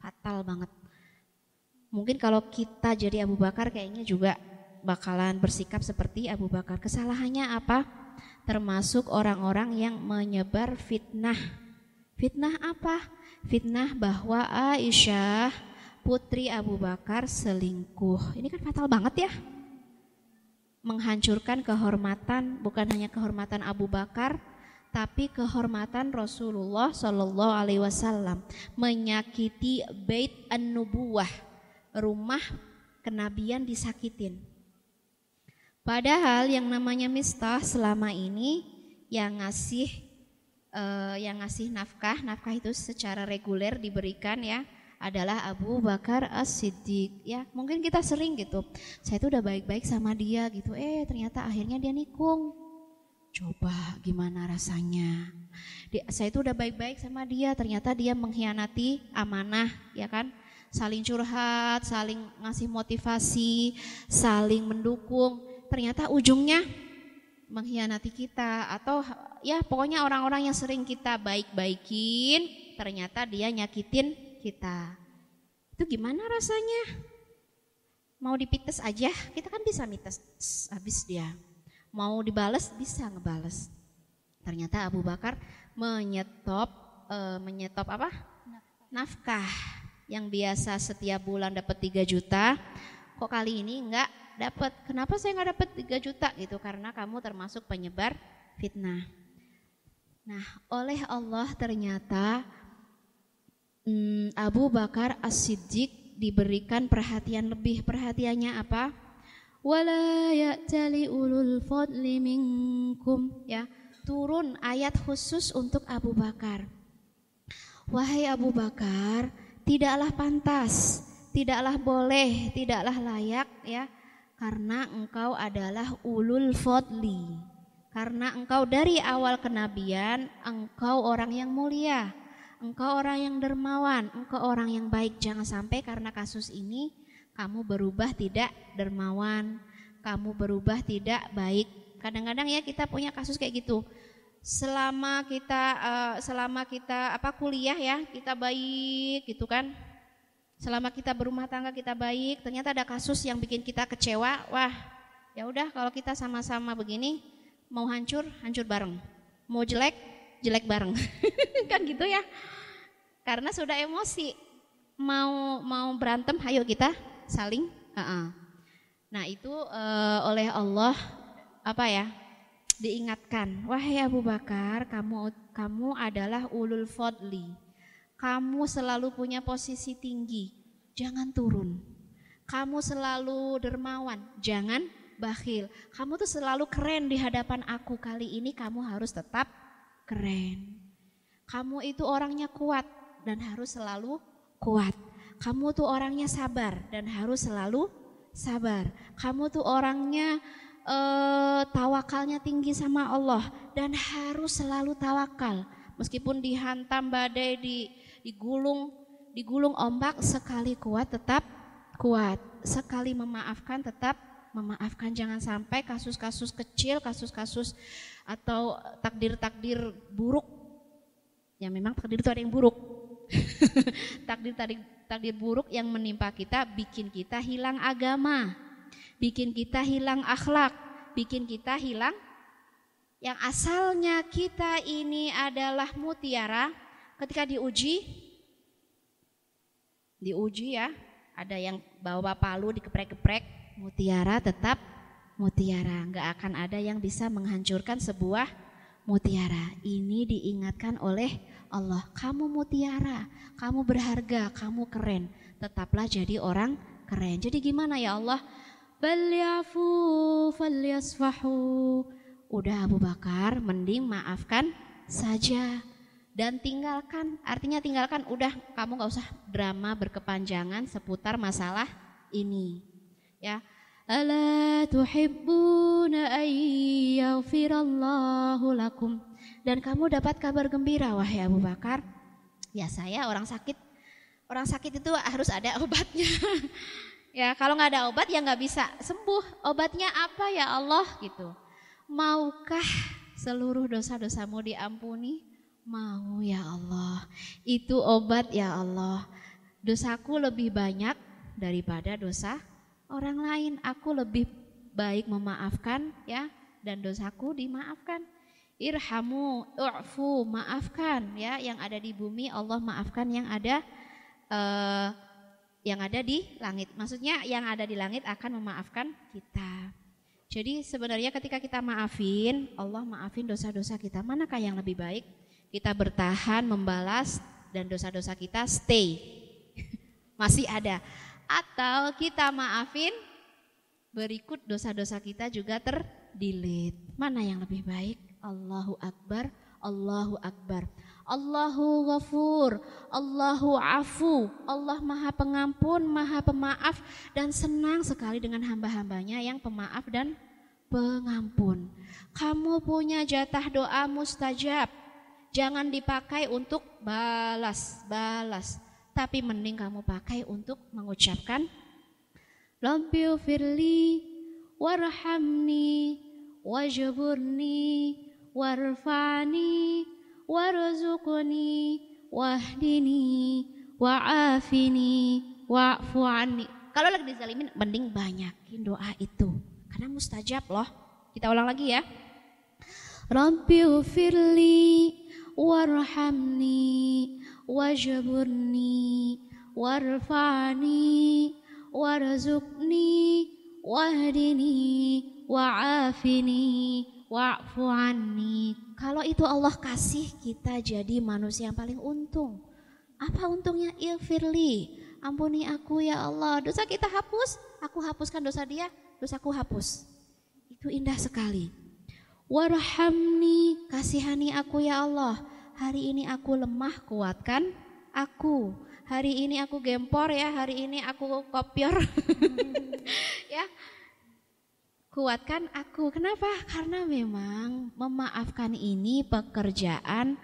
Fatal banget. Mungkin kalau kita jadi Abu Bakar kayaknya juga bakalan bersikap seperti Abu Bakar. Kesalahannya apa? Termasuk orang-orang yang menyebar fitnah Fitnah apa? Fitnah bahwa Aisyah putri Abu Bakar selingkuh. Ini kan fatal banget ya. Menghancurkan kehormatan bukan hanya kehormatan Abu Bakar, tapi kehormatan Rasulullah Shallallahu Alaihi Wasallam menyakiti bait an-nubuwah rumah kenabian disakitin. Padahal yang namanya Mistah selama ini yang ngasih uh, yang ngasih nafkah, nafkah itu secara reguler diberikan ya. adalah Abu Bakar As-Siddiq ya mungkin kita sering gitu saya itu udah baik-baik sama dia gitu eh ternyata akhirnya dia nikung coba gimana rasanya dia, saya itu udah baik-baik sama dia ternyata dia mengkhianati amanah ya kan saling curhat saling ngasih motivasi saling mendukung ternyata ujungnya mengkhianati kita atau ya pokoknya orang-orang yang sering kita baik-baikin ternyata dia nyakitin kita. Itu gimana rasanya? Mau dipites aja, kita kan bisa mites habis dia. Mau dibales bisa ngebales. Ternyata Abu Bakar menyetop e, menyetop apa? Nafkah yang biasa setiap bulan dapat 3 juta, kok kali ini enggak dapat. Kenapa saya nggak dapat 3 juta gitu? Karena kamu termasuk penyebar fitnah. Nah, oleh Allah ternyata hmm, Abu Bakar As-Siddiq diberikan perhatian lebih. Perhatiannya apa? Wala ya'tali ulul fadli minkum ya. Turun ayat khusus untuk Abu Bakar. Wahai Abu Bakar, tidaklah pantas, tidaklah boleh, tidaklah layak ya karena engkau adalah ulul fadli. Karena engkau dari awal kenabian, engkau orang yang mulia. Engkau orang yang dermawan, engkau orang yang baik. Jangan sampai karena kasus ini kamu berubah tidak dermawan, kamu berubah tidak baik. Kadang-kadang ya kita punya kasus kayak gitu. Selama kita uh, selama kita apa kuliah ya, kita baik gitu kan selama kita berumah tangga kita baik, ternyata ada kasus yang bikin kita kecewa, wah ya udah kalau kita sama-sama begini mau hancur hancur bareng, mau jelek jelek bareng, kan gitu ya? Karena sudah emosi, mau mau berantem, ayo kita saling. Uh -uh. Nah itu uh, oleh Allah apa ya? Diingatkan, wahai Abu Bakar, kamu kamu adalah ulul fadli kamu selalu punya posisi tinggi, jangan turun. Kamu selalu dermawan, jangan bakhil. Kamu tuh selalu keren di hadapan aku. Kali ini kamu harus tetap keren. Kamu itu orangnya kuat dan harus selalu kuat. Kamu tuh orangnya sabar dan harus selalu sabar. Kamu tuh orangnya uh, tawakalnya tinggi sama Allah dan harus selalu tawakal. Meskipun dihantam badai di digulung digulung ombak sekali kuat tetap kuat sekali memaafkan tetap memaafkan jangan sampai kasus-kasus kecil kasus-kasus atau takdir-takdir buruk ya memang takdir itu ada yang buruk takdir takdir takdir buruk yang menimpa kita bikin kita hilang agama bikin kita hilang akhlak bikin kita hilang yang asalnya kita ini adalah mutiara ketika diuji diuji ya ada yang bawa palu dikeprek-keprek mutiara tetap mutiara. Nggak akan ada yang bisa menghancurkan sebuah mutiara. Ini diingatkan oleh Allah kamu mutiara kamu berharga kamu keren. Tetaplah jadi orang keren. Jadi gimana ya Allah? Balyafu falyasfahu udah Abu Bakar mending maafkan saja. Dan tinggalkan artinya tinggalkan udah kamu nggak usah drama berkepanjangan seputar masalah ini. Ya. Ala tuhibbuna ayyaghfirallahu lakum dan kamu dapat kabar gembira wahai Abu Bakar. Ya saya orang sakit. Orang sakit itu harus ada obatnya. Ya kalau nggak ada obat ya nggak bisa sembuh. Obatnya apa ya Allah? Gitu. Maukah seluruh dosa-dosamu diampuni? Mau ya Allah, itu obat ya Allah. Dosaku lebih banyak daripada dosa orang lain. Aku lebih baik memaafkan ya. Dan dosaku dimaafkan. Irhamu, u'fu, maafkan ya yang ada di bumi Allah maafkan yang ada uh, yang ada di langit. Maksudnya yang ada di langit akan memaafkan kita. Jadi sebenarnya ketika kita maafin, Allah maafin dosa-dosa kita. Manakah yang lebih baik? kita bertahan membalas dan dosa-dosa kita stay masih ada atau kita maafin berikut dosa-dosa kita juga terdilit mana yang lebih baik Allahu Akbar Allahu Akbar. Allahu ghafur, Allahu afu, Allah maha pengampun, maha pemaaf dan senang sekali dengan hamba-hambanya yang pemaaf dan pengampun. Kamu punya jatah doa mustajab. Jangan dipakai untuk balas, balas. Tapi mending kamu pakai untuk mengucapkan Rabbi firli warhamni wajburni warfani warzuqni wahdini wa'afini wa'fu anni. Kalau lagi dizalimin mending banyakin doa itu karena mustajab loh. Kita ulang lagi ya. Rabbi ufirli warhamni wajburni warfani warzuqni wahdini wa'afini wa'fu anni. Kalau itu Allah kasih kita jadi manusia yang paling untung. Apa untungnya? Ilfirli. Ampuni aku ya Allah. Dosa kita hapus, aku hapuskan dosa dia, dosaku hapus. Itu indah sekali. Warhamni, kasihani aku ya Allah. Hari ini aku lemah, kuatkan aku. Hari ini aku gempor ya, hari ini aku kopior. ya, kuatkan aku. Kenapa? Karena memang memaafkan ini pekerjaan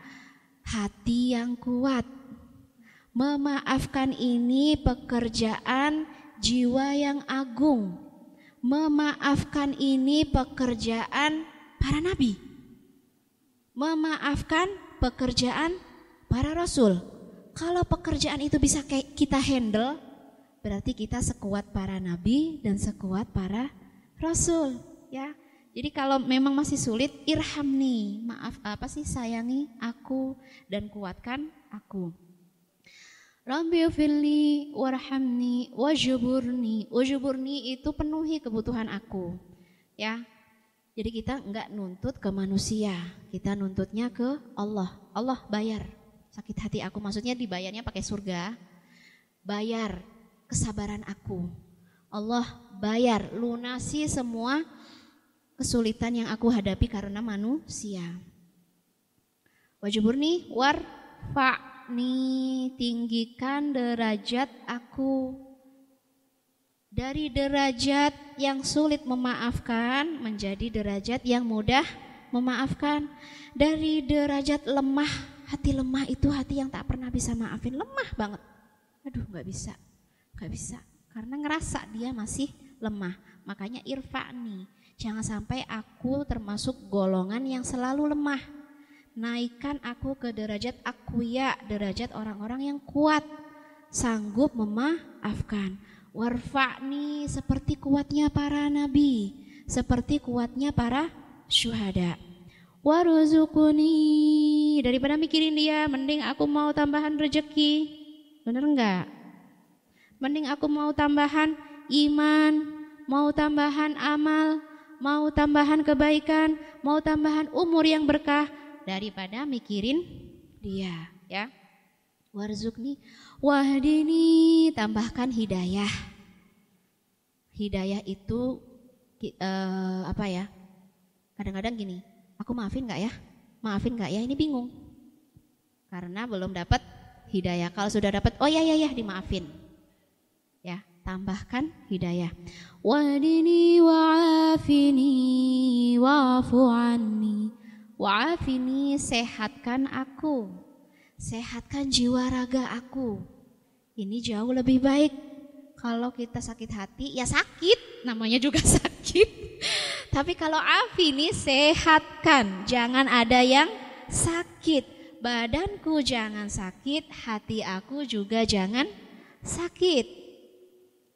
hati yang kuat. Memaafkan ini pekerjaan jiwa yang agung. Memaafkan ini pekerjaan para nabi. Memaafkan pekerjaan para rasul. Kalau pekerjaan itu bisa kita handle, berarti kita sekuat para nabi dan sekuat para rasul, ya. Jadi kalau memang masih sulit, irham nih, maaf apa sih sayangi aku dan kuatkan aku. Rabbi fili warhamni wajuburni. Wajuburni itu penuhi kebutuhan aku. Ya. Jadi kita enggak nuntut ke manusia, kita nuntutnya ke Allah. Allah bayar sakit hati aku, maksudnya dibayarnya pakai surga. Bayar kesabaran aku. Allah bayar, lunasi semua kesulitan yang aku hadapi karena manusia. Wajuburni warfa yakni tinggikan derajat aku. Dari derajat yang sulit memaafkan menjadi derajat yang mudah memaafkan. Dari derajat lemah hati lemah itu hati yang tak pernah bisa maafin. Lemah banget. Aduh nggak bisa. Nggak bisa karena ngerasa dia masih lemah makanya irfa'ni jangan sampai aku termasuk golongan yang selalu lemah naikkan aku ke derajat akuya, derajat orang-orang yang kuat, sanggup memaafkan. Warfa'ni seperti kuatnya para nabi, seperti kuatnya para syuhada. Waruzukuni daripada mikirin dia, mending aku mau tambahan rezeki. Bener enggak? Mending aku mau tambahan iman, mau tambahan amal, mau tambahan kebaikan, mau tambahan umur yang berkah, daripada mikirin dia ya. Warzukni wahdini tambahkan hidayah. Hidayah itu uh, apa ya? Kadang-kadang gini aku maafin nggak ya? Maafin nggak ya? Ini bingung. Karena belum dapat hidayah. Kalau sudah dapat oh ya ya ya dimaafin ya tambahkan hidayah wahdini wa'afini wa'fu anni Wa'afini sehatkan aku. Sehatkan jiwa raga aku. Ini jauh lebih baik. Kalau kita sakit hati, ya sakit. Namanya juga sakit. Tapi kalau afini sehatkan. Jangan ada yang sakit. Badanku jangan sakit, hati aku juga jangan sakit.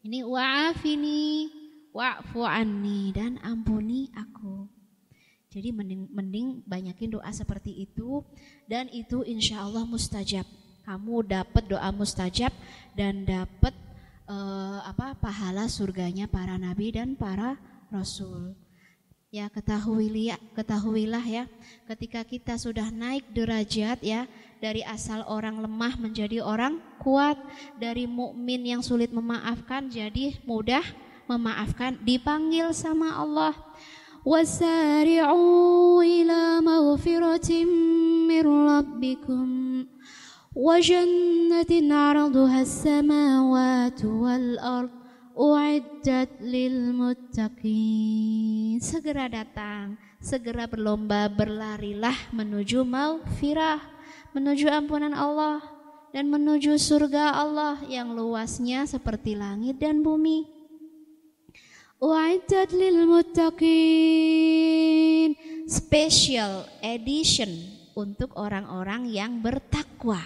Ini wa'afini wa'fu anni dan ampuni aku. Jadi mending, mending banyakin doa seperti itu dan itu insya Allah mustajab. Kamu dapat doa mustajab dan dapat uh, apa pahala surganya para nabi dan para rasul. Ya ketahuilah, ketahuilah ya, ketika kita sudah naik derajat ya dari asal orang lemah menjadi orang kuat, dari mukmin yang sulit memaafkan jadi mudah memaafkan, dipanggil sama Allah. وسارعوا إلى مغفرة من ربكم وجنة عرضها السماوات والأرض أعدت للمتقين segera datang segera berlomba berlarilah menuju maghfirah menuju ampunan Allah dan menuju surga Allah yang luasnya seperti langit dan bumi U'iddat lil muttaqin special edition untuk orang-orang yang bertakwa.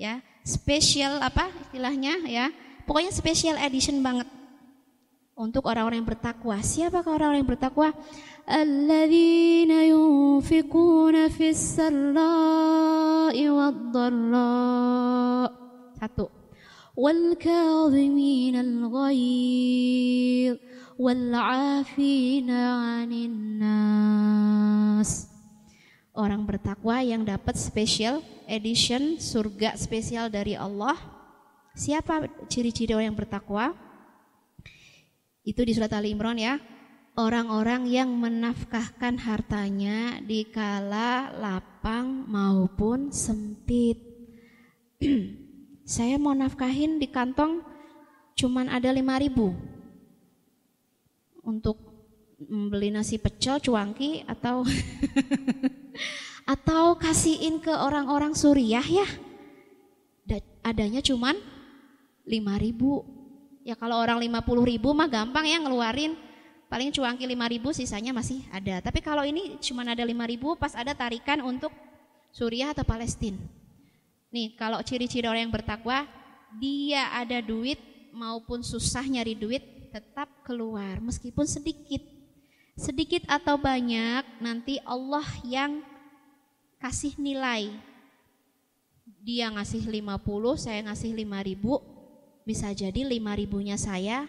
Ya, special apa istilahnya ya? Pokoknya special edition banget untuk orang-orang yang bertakwa. Siapakah orang-orang yang bertakwa? Alladzina yunfiquna fis satu. Orang bertakwa yang dapat special edition surga spesial dari Allah. Siapa ciri-ciri orang yang bertakwa? Itu di surat Ali Imran ya orang-orang yang menafkahkan hartanya di kala lapar lapang maupun sempit. saya mau nafkahin di kantong cuman ada 5000 untuk membeli nasi pecel cuangki atau atau kasihin ke orang-orang Suriah ya. Adanya cuman 5000 ya kalau orang 50 ribu mah gampang ya ngeluarin paling cuangki 5000 sisanya masih ada tapi kalau ini cuman ada 5000 pas ada tarikan untuk Suriah atau Palestina Nih, kalau ciri-ciri orang yang bertakwa, dia ada duit maupun susah nyari duit tetap keluar meskipun sedikit. Sedikit atau banyak nanti Allah yang kasih nilai. Dia ngasih 50, saya ngasih 5 ribu, bisa jadi 5 ribunya saya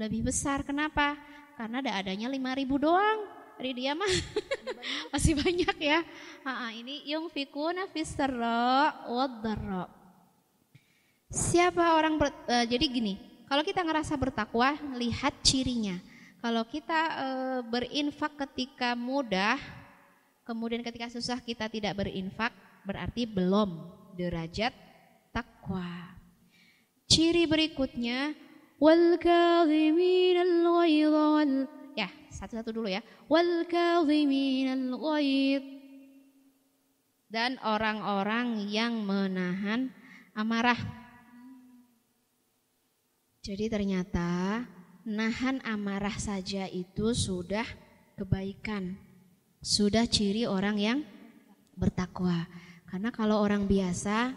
lebih besar. Kenapa? Karena ada adanya 5 ribu doang. Dari dia mah masih banyak ya. Ha, ini yung fikuna fisra wadharra. Siapa orang ber, uh, jadi gini, kalau kita ngerasa bertakwa, lihat cirinya. Kalau kita uh, berinfak ketika mudah, kemudian ketika susah kita tidak berinfak, berarti belum derajat takwa. Ciri berikutnya wal kadhimin al wal ya satu-satu dulu ya wal kadhimin al dan orang-orang yang menahan amarah. Jadi ternyata nahan amarah saja itu sudah kebaikan. Sudah ciri orang yang bertakwa. Karena kalau orang biasa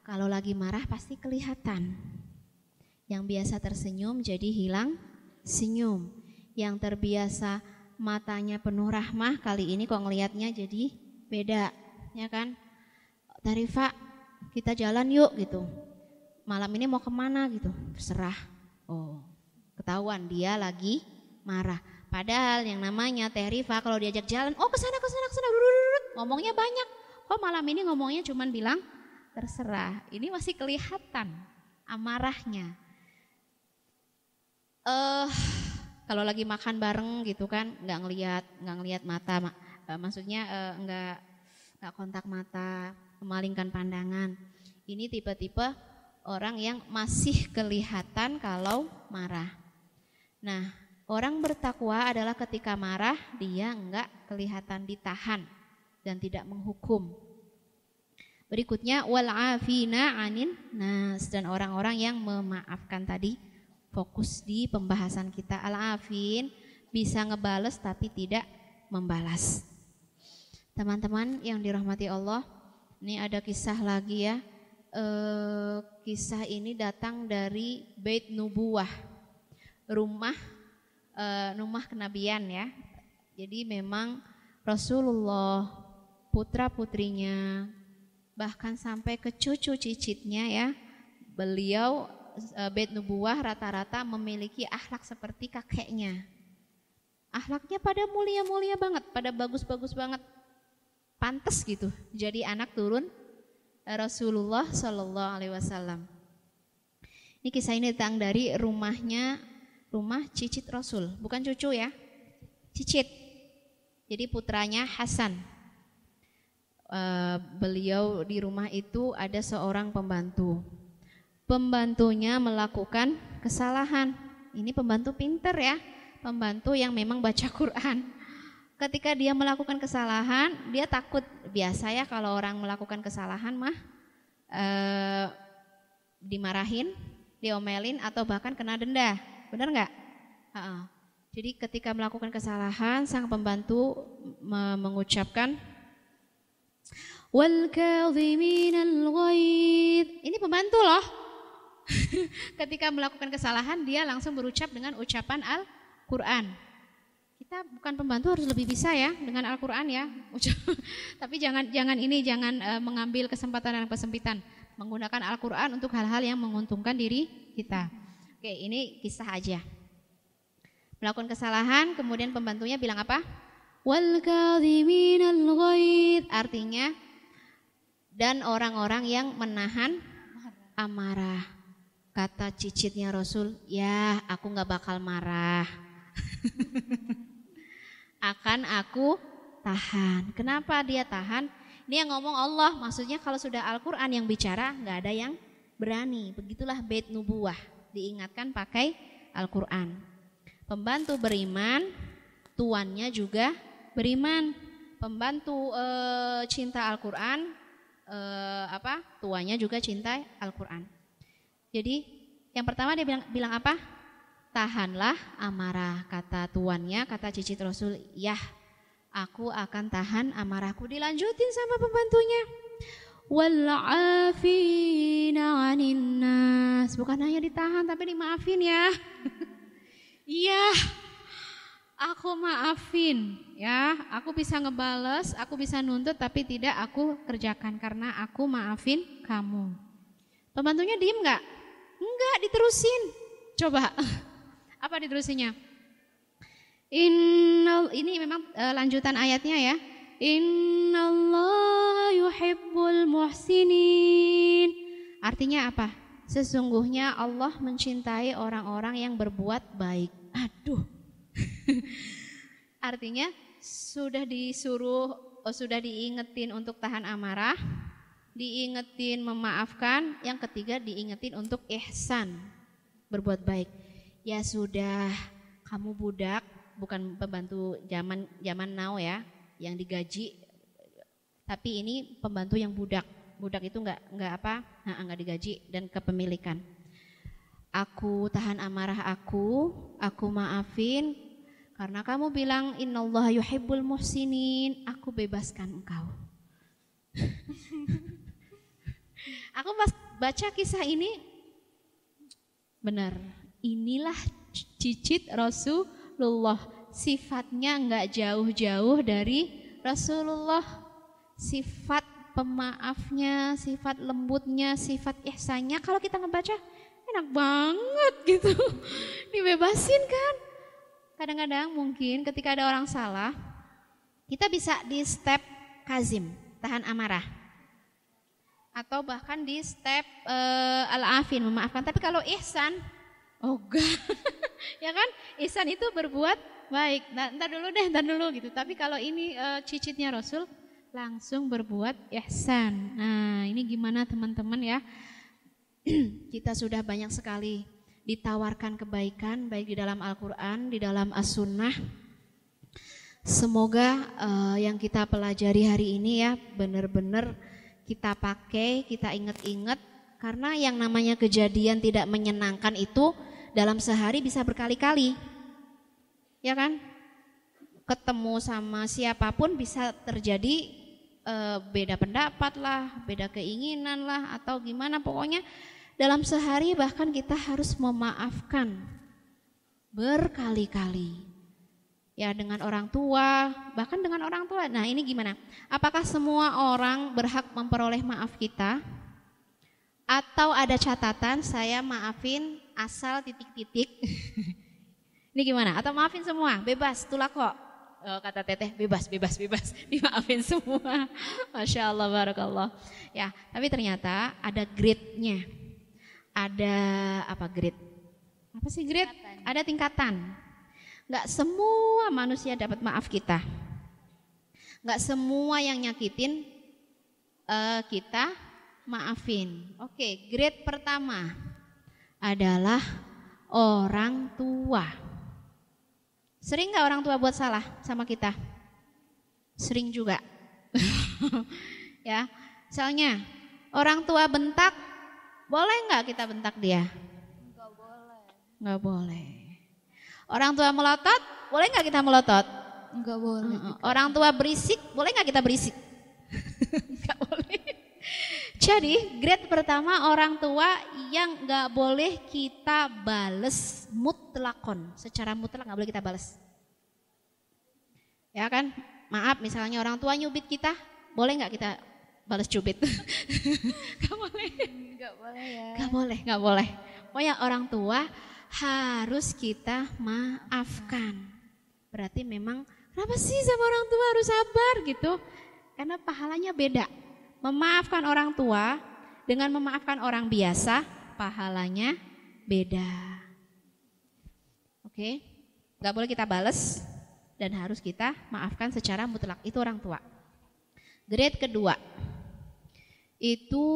kalau lagi marah pasti kelihatan. Yang biasa tersenyum jadi hilang senyum. Yang terbiasa matanya penuh rahmah kali ini kok ngelihatnya jadi beda ya kan? Tarifa kita jalan yuk gitu. Malam ini mau ke mana gitu. Terserah. Oh ketahuan dia lagi marah. Padahal yang namanya Tarifa kalau diajak jalan oh ke sana ke sana ke sana ngomongnya banyak. Kok malam ini ngomongnya cuman bilang terserah. Ini masih kelihatan amarahnya eh uh, kalau lagi makan bareng gitu kan nggak ngelihat nggak ngelihat mata uh, maksudnya uh, nggak nggak kontak mata, memalingkan pandangan. Ini tipe-tipe orang yang masih kelihatan kalau marah. Nah, orang bertakwa adalah ketika marah dia enggak kelihatan ditahan dan tidak menghukum. Berikutnya wal afina anin nas dan orang-orang yang memaafkan tadi fokus di pembahasan kita al afin bisa ngebales tapi tidak membalas. Teman-teman yang dirahmati Allah, ini ada kisah lagi ya. E, kisah ini datang dari Bait Nubuwah, rumah e, rumah kenabian ya. Jadi memang Rasulullah, putra putrinya, bahkan sampai ke cucu cicitnya ya, beliau Bait Nubuwah rata-rata memiliki akhlak seperti kakeknya. Akhlaknya pada mulia-mulia banget, pada bagus-bagus banget pantas gitu jadi anak turun Rasulullah Shallallahu Alaihi Wasallam. Ini kisah ini datang dari rumahnya rumah cicit Rasul, bukan cucu ya, cicit. Jadi putranya Hasan. uh, beliau di rumah itu ada seorang pembantu. Pembantunya melakukan kesalahan. Ini pembantu pinter ya, pembantu yang memang baca Quran. Ketika dia melakukan kesalahan, dia takut. Biasa ya kalau orang melakukan kesalahan mah uh, dimarahin, diomelin atau bahkan kena denda. Benar nggak? Uh -uh. Jadi ketika melakukan kesalahan, sang pembantu mengucapkan wal Ini pembantu loh. ketika melakukan kesalahan dia langsung berucap dengan ucapan Al-Qur'an. Kita bukan pembantu harus lebih bisa ya dengan Al-Qur'an ya. Tapi jangan jangan ini jangan uh, mengambil kesempatan dan kesempitan menggunakan Al-Qur'an untuk hal-hal yang menguntungkan diri kita. Oke, ini kisah aja melakukan kesalahan, kemudian pembantunya bilang apa? Wal artinya dan orang-orang yang menahan amarah. Kata cicitnya Rasul, ya aku nggak bakal marah. Akan aku tahan. Kenapa dia tahan? Ini yang ngomong Allah, maksudnya kalau sudah Al-Quran yang bicara, nggak ada yang berani. Begitulah bait nubuah, diingatkan pakai Al-Quran. Pembantu beriman, tuannya juga beriman. Pembantu e, cinta Al-Qur'an e, apa? Tuannya juga cinta Al-Qur'an. Jadi yang pertama dia bilang bilang apa? Tahanlah amarah kata tuannya, kata cicit Rasul, "Ya, aku akan tahan amarahku." Dilanjutin sama pembantunya. Wal'afina. Bukan hanya ditahan tapi dimaafin ya. Iya, aku maafin ya, aku bisa ngebales, aku bisa nuntut tapi tidak aku kerjakan karena aku maafin kamu. Pembantunya diem nggak? Enggak, diterusin. Coba, apa diterusinya? Innal ini memang e, lanjutan ayatnya ya. Innallaha yuhibbul muhsinin. Artinya apa? Sesungguhnya Allah mencintai orang-orang yang berbuat baik. Aduh. Artinya sudah disuruh, oh, sudah diingetin untuk tahan amarah, diingetin memaafkan, yang ketiga diingetin untuk ihsan, berbuat baik. Ya sudah, kamu budak, bukan pembantu zaman zaman now ya, yang digaji, tapi ini pembantu yang budak. Budak itu nggak nggak apa, nggak digaji dan kepemilikan. Aku tahan amarah aku, aku maafin karena kamu bilang innallaha yuhibbul muhsinin, aku bebaskan engkau. aku pas baca kisah ini benar, inilah cicit Rasulullah. Sifatnya nggak jauh-jauh dari Rasulullah. Sifat pemaafnya, sifat lembutnya, sifat ihsannya kalau kita ngebaca enak banget gitu. Dibebasin kan. Kadang-kadang mungkin ketika ada orang salah, kita bisa di step kazim, tahan amarah. Atau bahkan di step uh, al-afin, memaafkan. Tapi kalau ihsan, oh enggak. ya kan? Ihsan itu berbuat baik. Nah, ntar dulu deh, ntar dulu gitu. Tapi kalau ini uh, cicitnya Rasul, langsung berbuat ihsan. Nah, ini gimana teman-teman ya? kita sudah banyak sekali ditawarkan kebaikan baik di dalam Al-Quran, di dalam As-Sunnah. Semoga uh, yang kita pelajari hari ini ya benar-benar kita pakai, kita ingat-ingat karena yang namanya kejadian tidak menyenangkan itu dalam sehari bisa berkali-kali. Ya kan? Ketemu sama siapa pun bisa terjadi e, beda pendapat lah, beda keinginan lah atau gimana pokoknya dalam sehari bahkan kita harus memaafkan berkali-kali. Ya dengan orang tua, bahkan dengan orang tua. Nah, ini gimana? Apakah semua orang berhak memperoleh maaf kita? Atau ada catatan saya maafin asal titik-titik? ini gimana? Atau maafin semua, bebas, tulak kok oh, kata teteh bebas bebas bebas dimaafin semua masya Allah barakallah ya tapi ternyata ada grade-nya ada apa grade apa sih grade tingkatan. ada tingkatan nggak semua manusia dapat maaf kita nggak semua yang nyakitin uh, kita maafin. Oke, grade pertama adalah orang tua. Sering nggak orang tua buat salah sama kita? Sering juga. ya, misalnya orang tua bentak, boleh nggak kita bentak dia? Nggak boleh. Nggak boleh. Orang tua melotot, boleh nggak kita melotot? Nggak boleh. Orang tua berisik, boleh nggak kita berisik? Nggak boleh. Jadi grade pertama orang tua yang nggak boleh kita bales mutlakon, secara mutlak nggak boleh kita bales. Ya kan? Maaf misalnya orang tua nyubit kita, boleh nggak kita balas cubit? gak boleh. Gak boleh ya. Gak boleh, gak boleh. Pokoknya orang tua harus kita maafkan. Berarti memang kenapa sih sama orang tua harus sabar gitu? Karena pahalanya beda. Memaafkan orang tua dengan memaafkan orang biasa, pahalanya beda. Oke, gak boleh kita bales, dan harus kita maafkan secara mutlak. Itu orang tua. Grade kedua itu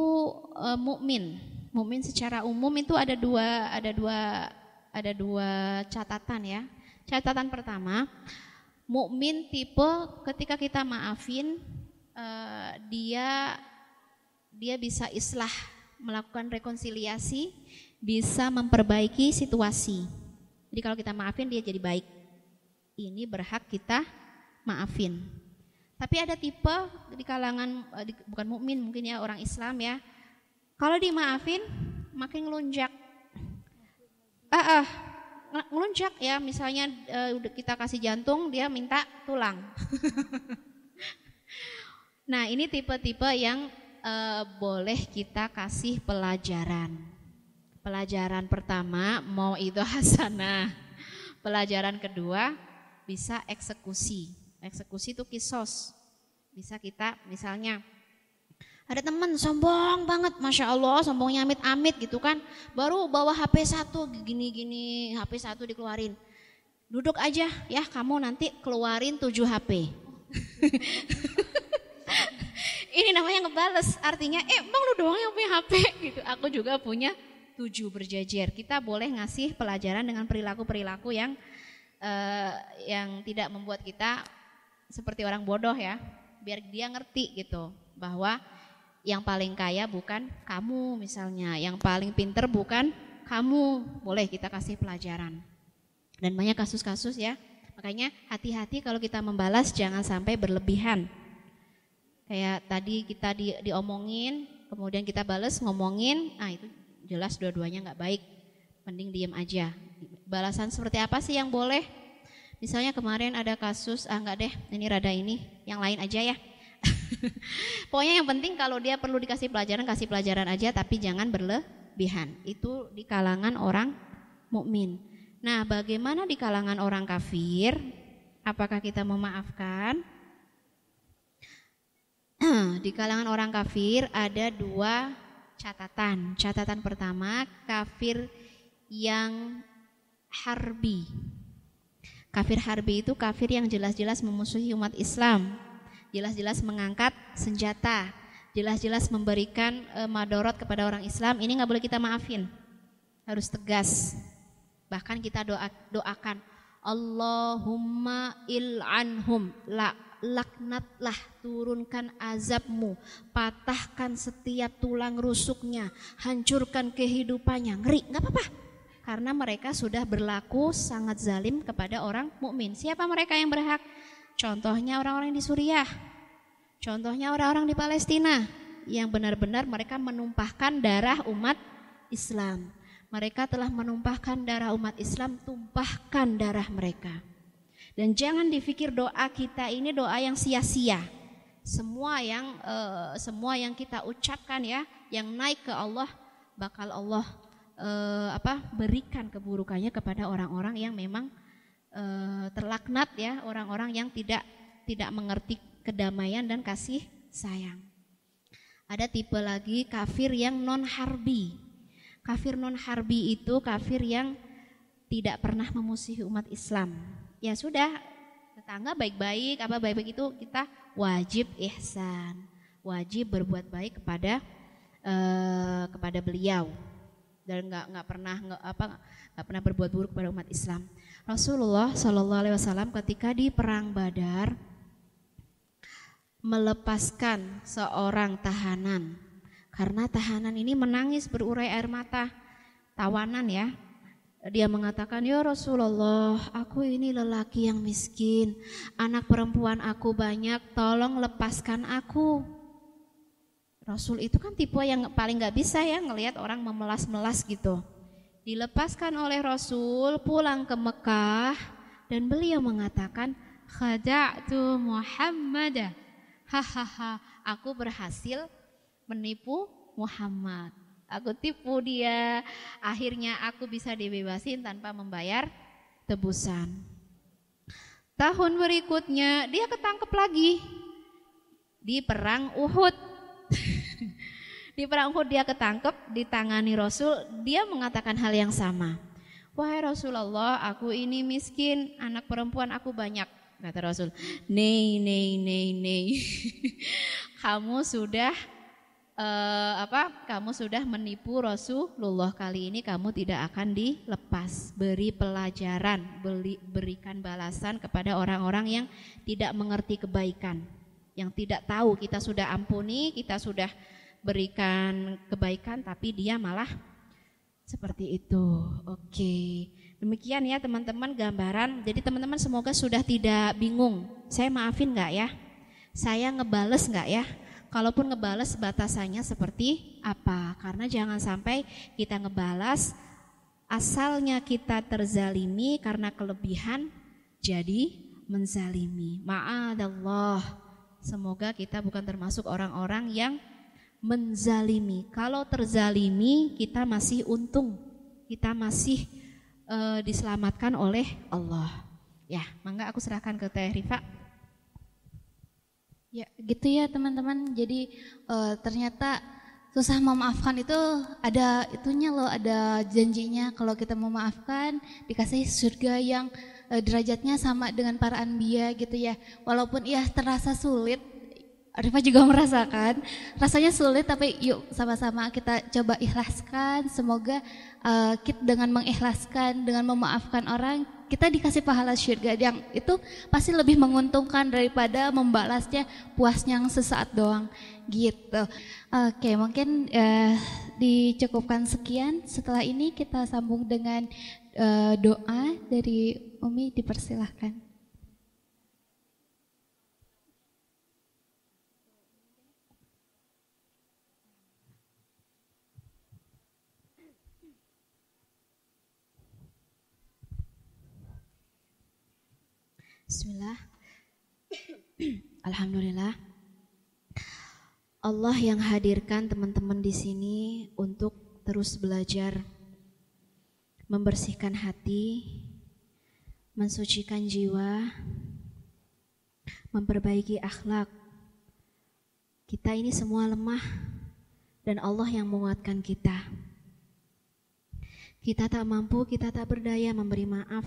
e, mukmin. Mukmin secara umum itu ada dua ada dua ada dua catatan ya. Catatan pertama, mukmin tipe ketika kita maafin e, dia dia bisa islah, melakukan rekonsiliasi, bisa memperbaiki situasi. Jadi kalau kita maafin dia jadi baik ini berhak kita maafin. Tapi ada tipe di kalangan eh, bukan mukmin mungkin ya orang Islam ya. Kalau dimaafin makin ngelunjak. Ah, ah ngelunjak ya misalnya uh, kita kasih jantung dia minta tulang. nah ini tipe-tipe yang uh, boleh kita kasih pelajaran. Pelajaran pertama mau itu hasanah. Pelajaran kedua bisa eksekusi. Eksekusi itu kisos. Bisa kita misalnya ada teman sombong banget, masya Allah, sombongnya amit-amit gitu kan. Baru bawa HP satu gini-gini, HP satu dikeluarin. Duduk aja ya, kamu nanti keluarin tujuh HP. Ini namanya ngebales, artinya eh bang lu doang yang punya HP gitu. Aku juga punya tujuh berjajar. Kita boleh ngasih pelajaran dengan perilaku-perilaku yang uh, yang tidak membuat kita seperti orang bodoh ya, biar dia ngerti gitu bahwa yang paling kaya bukan kamu misalnya, yang paling pinter bukan kamu, boleh kita kasih pelajaran. Dan banyak kasus-kasus ya, makanya hati-hati kalau kita membalas jangan sampai berlebihan. Kayak tadi kita di, diomongin, kemudian kita balas ngomongin, nah itu jelas dua-duanya nggak baik. Mending diem aja, balasan seperti apa sih yang boleh? Misalnya kemarin ada kasus, ah enggak deh, ini rada ini, yang lain aja ya. Pokoknya yang penting kalau dia perlu dikasih pelajaran, kasih pelajaran aja, tapi jangan berlebihan. Itu di kalangan orang mukmin. Nah, bagaimana di kalangan orang kafir? Apakah kita memaafkan? di kalangan orang kafir ada dua catatan. Catatan pertama, kafir yang harbi. Kafir harbi itu kafir yang jelas-jelas memusuhi umat Islam, jelas-jelas mengangkat senjata, jelas-jelas memberikan e, madorot kepada orang Islam. Ini nggak boleh kita maafin, harus tegas. Bahkan kita doa, doakan Allahumma il'anhum la laknatlah turunkan azabmu patahkan setiap tulang rusuknya hancurkan kehidupannya ngeri nggak apa-apa karena mereka sudah berlaku sangat zalim kepada orang mukmin. Siapa mereka yang berhak? Contohnya orang-orang di Suriah. Contohnya orang-orang di Palestina yang benar-benar mereka menumpahkan darah umat Islam. Mereka telah menumpahkan darah umat Islam, tumpahkan darah mereka. Dan jangan dipikir doa kita ini doa yang sia-sia. Semua yang uh, semua yang kita ucapkan ya, yang naik ke Allah bakal Allah uh, apa berikan keburukannya kepada orang-orang yang memang uh, terlaknat ya, orang-orang yang tidak tidak mengerti kedamaian dan kasih sayang. Ada tipe lagi kafir yang non harbi. Kafir non harbi itu kafir yang tidak pernah memusuhi umat Islam. Ya sudah, tetangga baik-baik, apa baik-baik itu kita wajib ihsan. wajib berbuat baik kepada uh, kepada beliau dan nggak nggak pernah nggak apa nggak pernah berbuat buruk kepada umat Islam. Rasulullah Shallallahu Alaihi Wasallam ketika di perang Badar melepaskan seorang tahanan karena tahanan ini menangis berurai air mata tawanan ya dia mengatakan, "Ya Rasulullah, aku ini lelaki yang miskin. Anak perempuan aku banyak, tolong lepaskan aku." Rasul itu kan tipe yang paling gak bisa ya ngelihat orang memelas-melas gitu. Dilepaskan oleh Rasul, pulang ke Mekah dan beliau mengatakan, "Khada'tu Muhammad." Hahaha, aku berhasil menipu Muhammad aku tipu dia, akhirnya aku bisa dibebasin tanpa membayar tebusan. Tahun berikutnya dia ketangkep lagi di perang Uhud. di perang Uhud dia ketangkep, ditangani Rasul, dia mengatakan hal yang sama. Wahai Rasulullah, aku ini miskin, anak perempuan aku banyak. Kata Rasul, nei, nei, nei, nei. Kamu sudah uh, apa kamu sudah menipu Rasulullah kali ini kamu tidak akan dilepas beri pelajaran beri, berikan balasan kepada orang-orang yang tidak mengerti kebaikan yang tidak tahu kita sudah ampuni kita sudah berikan kebaikan tapi dia malah seperti itu oke demikian ya teman-teman gambaran jadi teman-teman semoga sudah tidak bingung saya maafin nggak ya saya ngebales nggak ya Kalaupun ngebalas batasannya seperti apa? Karena jangan sampai kita ngebalas asalnya kita terzalimi karena kelebihan jadi menzalimi. Ma'adallah. Semoga kita bukan termasuk orang-orang yang menzalimi. Kalau terzalimi kita masih untung. Kita masih uh, diselamatkan oleh Allah. Ya, mangga aku serahkan ke Teh Rifa. Ya, gitu ya teman-teman. Jadi uh, ternyata susah memaafkan itu ada itunya loh, ada janjinya kalau kita memaafkan dikasih surga yang uh, derajatnya sama dengan para anbiya gitu ya. Walaupun ya terasa sulit, Arifah juga merasakan rasanya sulit tapi yuk sama-sama kita coba ikhlaskan semoga uh, kita dengan mengikhlaskan dengan memaafkan orang kita dikasih pahala syurga yang itu pasti lebih menguntungkan daripada membalasnya puasnya yang sesaat doang gitu. Oke, mungkin uh, dicukupkan sekian. Setelah ini kita sambung dengan uh, doa dari Umi dipersilahkan. Bismillah. Alhamdulillah. Allah yang hadirkan teman-teman di sini untuk terus belajar membersihkan hati, mensucikan jiwa, memperbaiki akhlak. Kita ini semua lemah dan Allah yang menguatkan kita. Kita tak mampu, kita tak berdaya memberi maaf,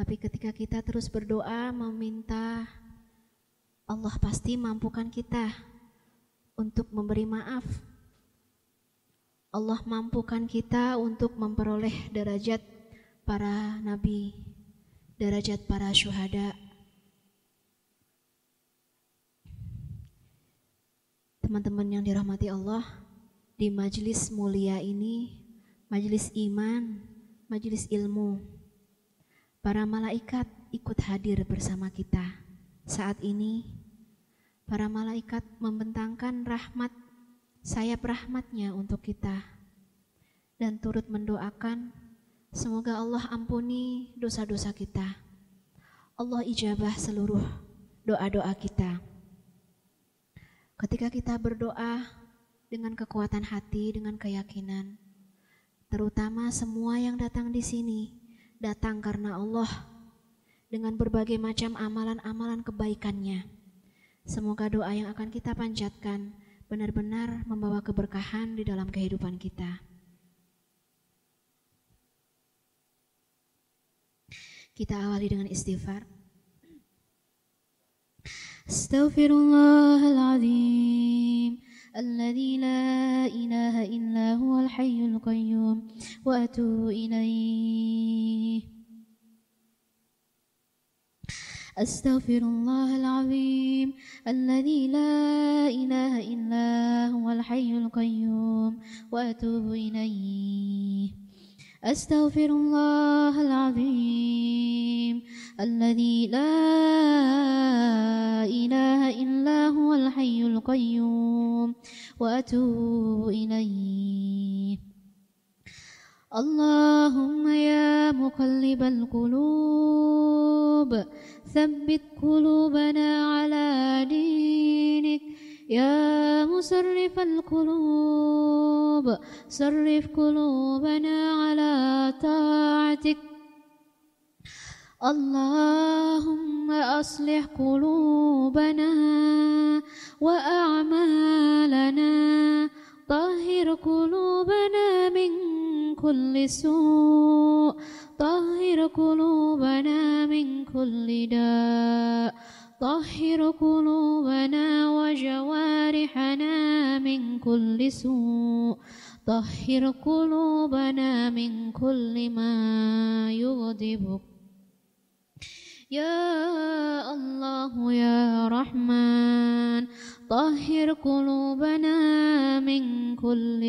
tapi ketika kita terus berdoa meminta Allah pasti mampukan kita untuk memberi maaf. Allah mampukan kita untuk memperoleh derajat para nabi, derajat para syuhada. Teman-teman yang dirahmati Allah, di majelis mulia ini, majelis iman, majelis ilmu, Para malaikat ikut hadir bersama kita. Saat ini, para malaikat membentangkan rahmat, sayap rahmatnya untuk kita. Dan turut mendoakan, semoga Allah ampuni dosa-dosa kita. Allah ijabah seluruh doa-doa kita. Ketika kita berdoa dengan kekuatan hati, dengan keyakinan, terutama semua yang datang di sini, datang karena Allah dengan berbagai macam amalan-amalan kebaikannya. Semoga doa yang akan kita panjatkan benar-benar membawa keberkahan di dalam kehidupan kita. Kita awali dengan istighfar. Astaghfirullahaladzim الذي لا إله إلا هو الحي القيوم. وأتوب إليه. أستغفر الله العظيم. الذي لا إله إلا هو الحي القيوم. وأتوب إليه. أستغفر الله العظيم الذي لا إله إلا هو الحي القيوم وأتوب إليه. اللهم يا مقلب القلوب ثبت قلوبنا على دينك يا مصرف القلوب صرف قلوبنا على طاعتك. اللهم أصلح قلوبنا وأعمالنا. طهر قلوبنا من كل سوء. طهر قلوبنا من كل داء. طهر قلوبنا وجوارحنا من كل سوء. طهر قلوبنا من كل ما يغضبك يا الله يا رحمن طهر قلوبنا من كل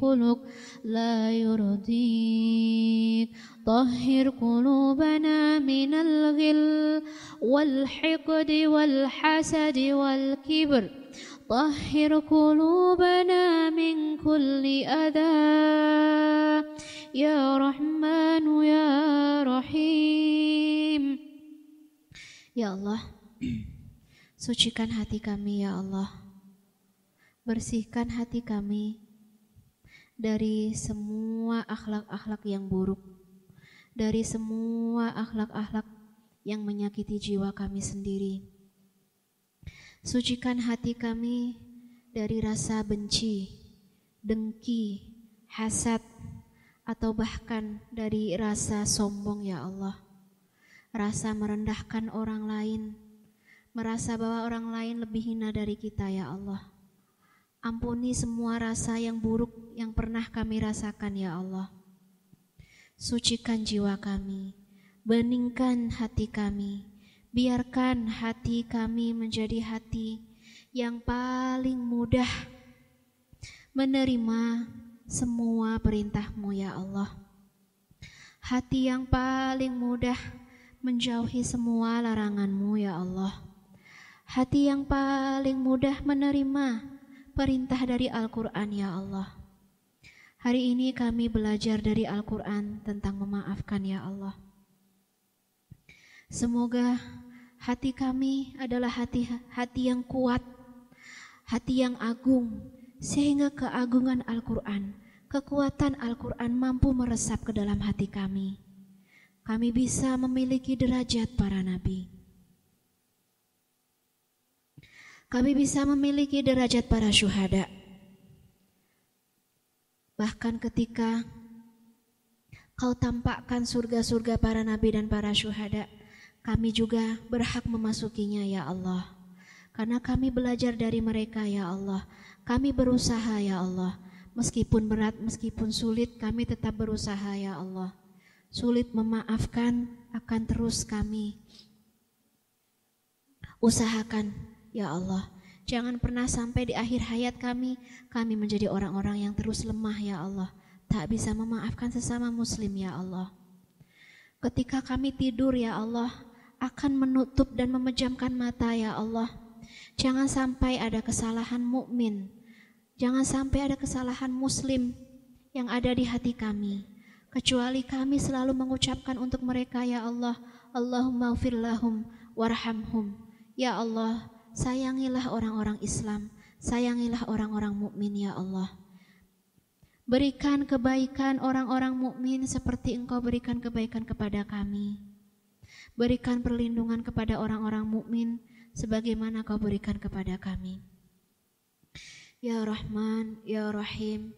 خلق لا يرضيك. طهر قلوبنا من الغل والحقد والحسد والكبر طهر قلوبنا من كل أذى يا رحمن يا رحيم يا الله sucikan hati kami ya Allah bersihkan hati kami dari semua akhlak-akhlak yang buruk, dari semua akhlak-akhlak yang menyakiti jiwa kami sendiri. Sucikan hati kami dari rasa benci, dengki, hasad, atau bahkan dari rasa sombong ya Allah. Rasa merendahkan orang lain, merasa bahwa orang lain lebih hina dari kita ya Allah. Ampuni semua rasa yang buruk yang pernah kami rasakan ya Allah. Sucikan jiwa kami, beningkan hati kami, biarkan hati kami menjadi hati yang paling mudah menerima semua perintahmu ya Allah. Hati yang paling mudah menjauhi semua laranganmu ya Allah. Hati yang paling mudah menerima perintah dari Al-Quran ya Allah. Hari ini kami belajar dari Al-Quran tentang memaafkan ya Allah. Semoga hati kami adalah hati hati yang kuat, hati yang agung, sehingga keagungan Al-Quran, kekuatan Al-Quran mampu meresap ke dalam hati kami. Kami bisa memiliki derajat para nabi. kami bisa memiliki derajat para syuhada. Bahkan ketika kau tampakkan surga-surga para nabi dan para syuhada, kami juga berhak memasukinya ya Allah. Karena kami belajar dari mereka ya Allah. Kami berusaha ya Allah. Meskipun berat, meskipun sulit, kami tetap berusaha ya Allah. Sulit memaafkan akan terus kami usahakan Ya Allah, jangan pernah sampai di akhir hayat kami, kami menjadi orang-orang yang terus lemah ya Allah. Tak bisa memaafkan sesama muslim ya Allah. Ketika kami tidur ya Allah, akan menutup dan memejamkan mata ya Allah. Jangan sampai ada kesalahan mukmin. Jangan sampai ada kesalahan muslim yang ada di hati kami. Kecuali kami selalu mengucapkan untuk mereka ya Allah, Allahumma lahum warhamhum. Ya Allah, Sayangilah orang-orang Islam, sayangilah orang-orang mukmin ya Allah. Berikan kebaikan orang-orang mukmin seperti Engkau berikan kebaikan kepada kami. Berikan perlindungan kepada orang-orang mukmin sebagaimana Kau berikan kepada kami. Ya Rahman, Ya Rahim,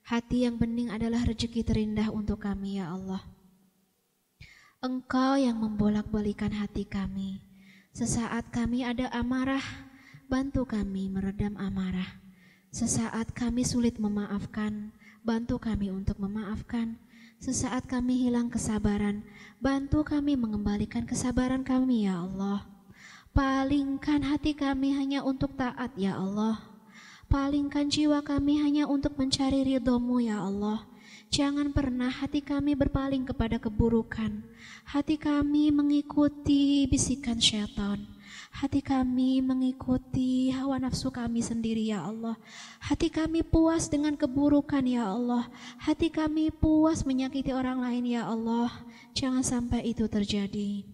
hati yang bening adalah rezeki terindah untuk kami ya Allah. Engkau yang membolak-balikan hati kami. Sesaat kami ada amarah, bantu kami meredam amarah. Sesaat kami sulit memaafkan, bantu kami untuk memaafkan. Sesaat kami hilang kesabaran, bantu kami mengembalikan kesabaran kami ya Allah. Palingkan hati kami hanya untuk taat ya Allah. Palingkan jiwa kami hanya untuk mencari ridhomu ya Allah. Jangan pernah hati kami berpaling kepada keburukan. Hati kami mengikuti bisikan syaitan. Hati kami mengikuti hawa nafsu kami sendiri ya Allah. Hati kami puas dengan keburukan ya Allah. Hati kami puas menyakiti orang lain ya Allah. Jangan sampai itu terjadi.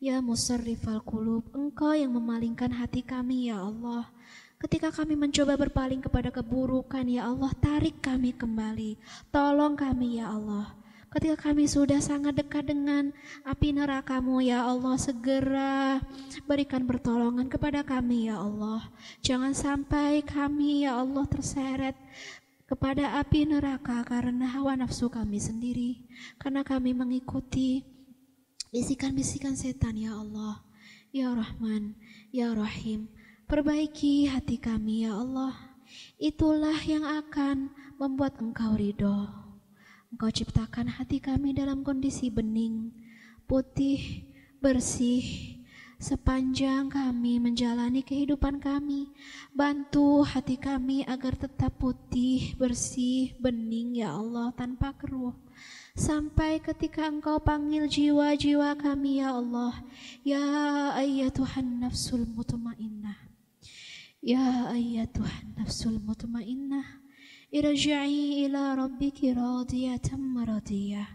Ya musarrifal qulub, Engkau yang memalingkan hati kami ya Allah. Ketika kami mencoba berpaling kepada keburukan, ya Allah, tarik kami kembali. Tolong kami, ya Allah. Ketika kami sudah sangat dekat dengan api nerakamu ya Allah segera berikan pertolongan kepada kami ya Allah. Jangan sampai kami ya Allah terseret kepada api neraka karena hawa nafsu kami sendiri. Karena kami mengikuti bisikan-bisikan setan ya Allah. Ya Rahman, Ya Rahim. Perbaiki hati kami ya Allah. Itulah yang akan membuat engkau ridho. Engkau ciptakan hati kami dalam kondisi bening, putih, bersih, sepanjang kami menjalani kehidupan kami. Bantu hati kami agar tetap putih, bersih, bening ya Allah tanpa keruh. Sampai ketika engkau panggil jiwa-jiwa kami ya Allah. Ya Tuhan nafsul mutmainnah. Ya Tuhan nafsul mutmainnah. Irja'i ila rabbiki radiyatan maradiyah.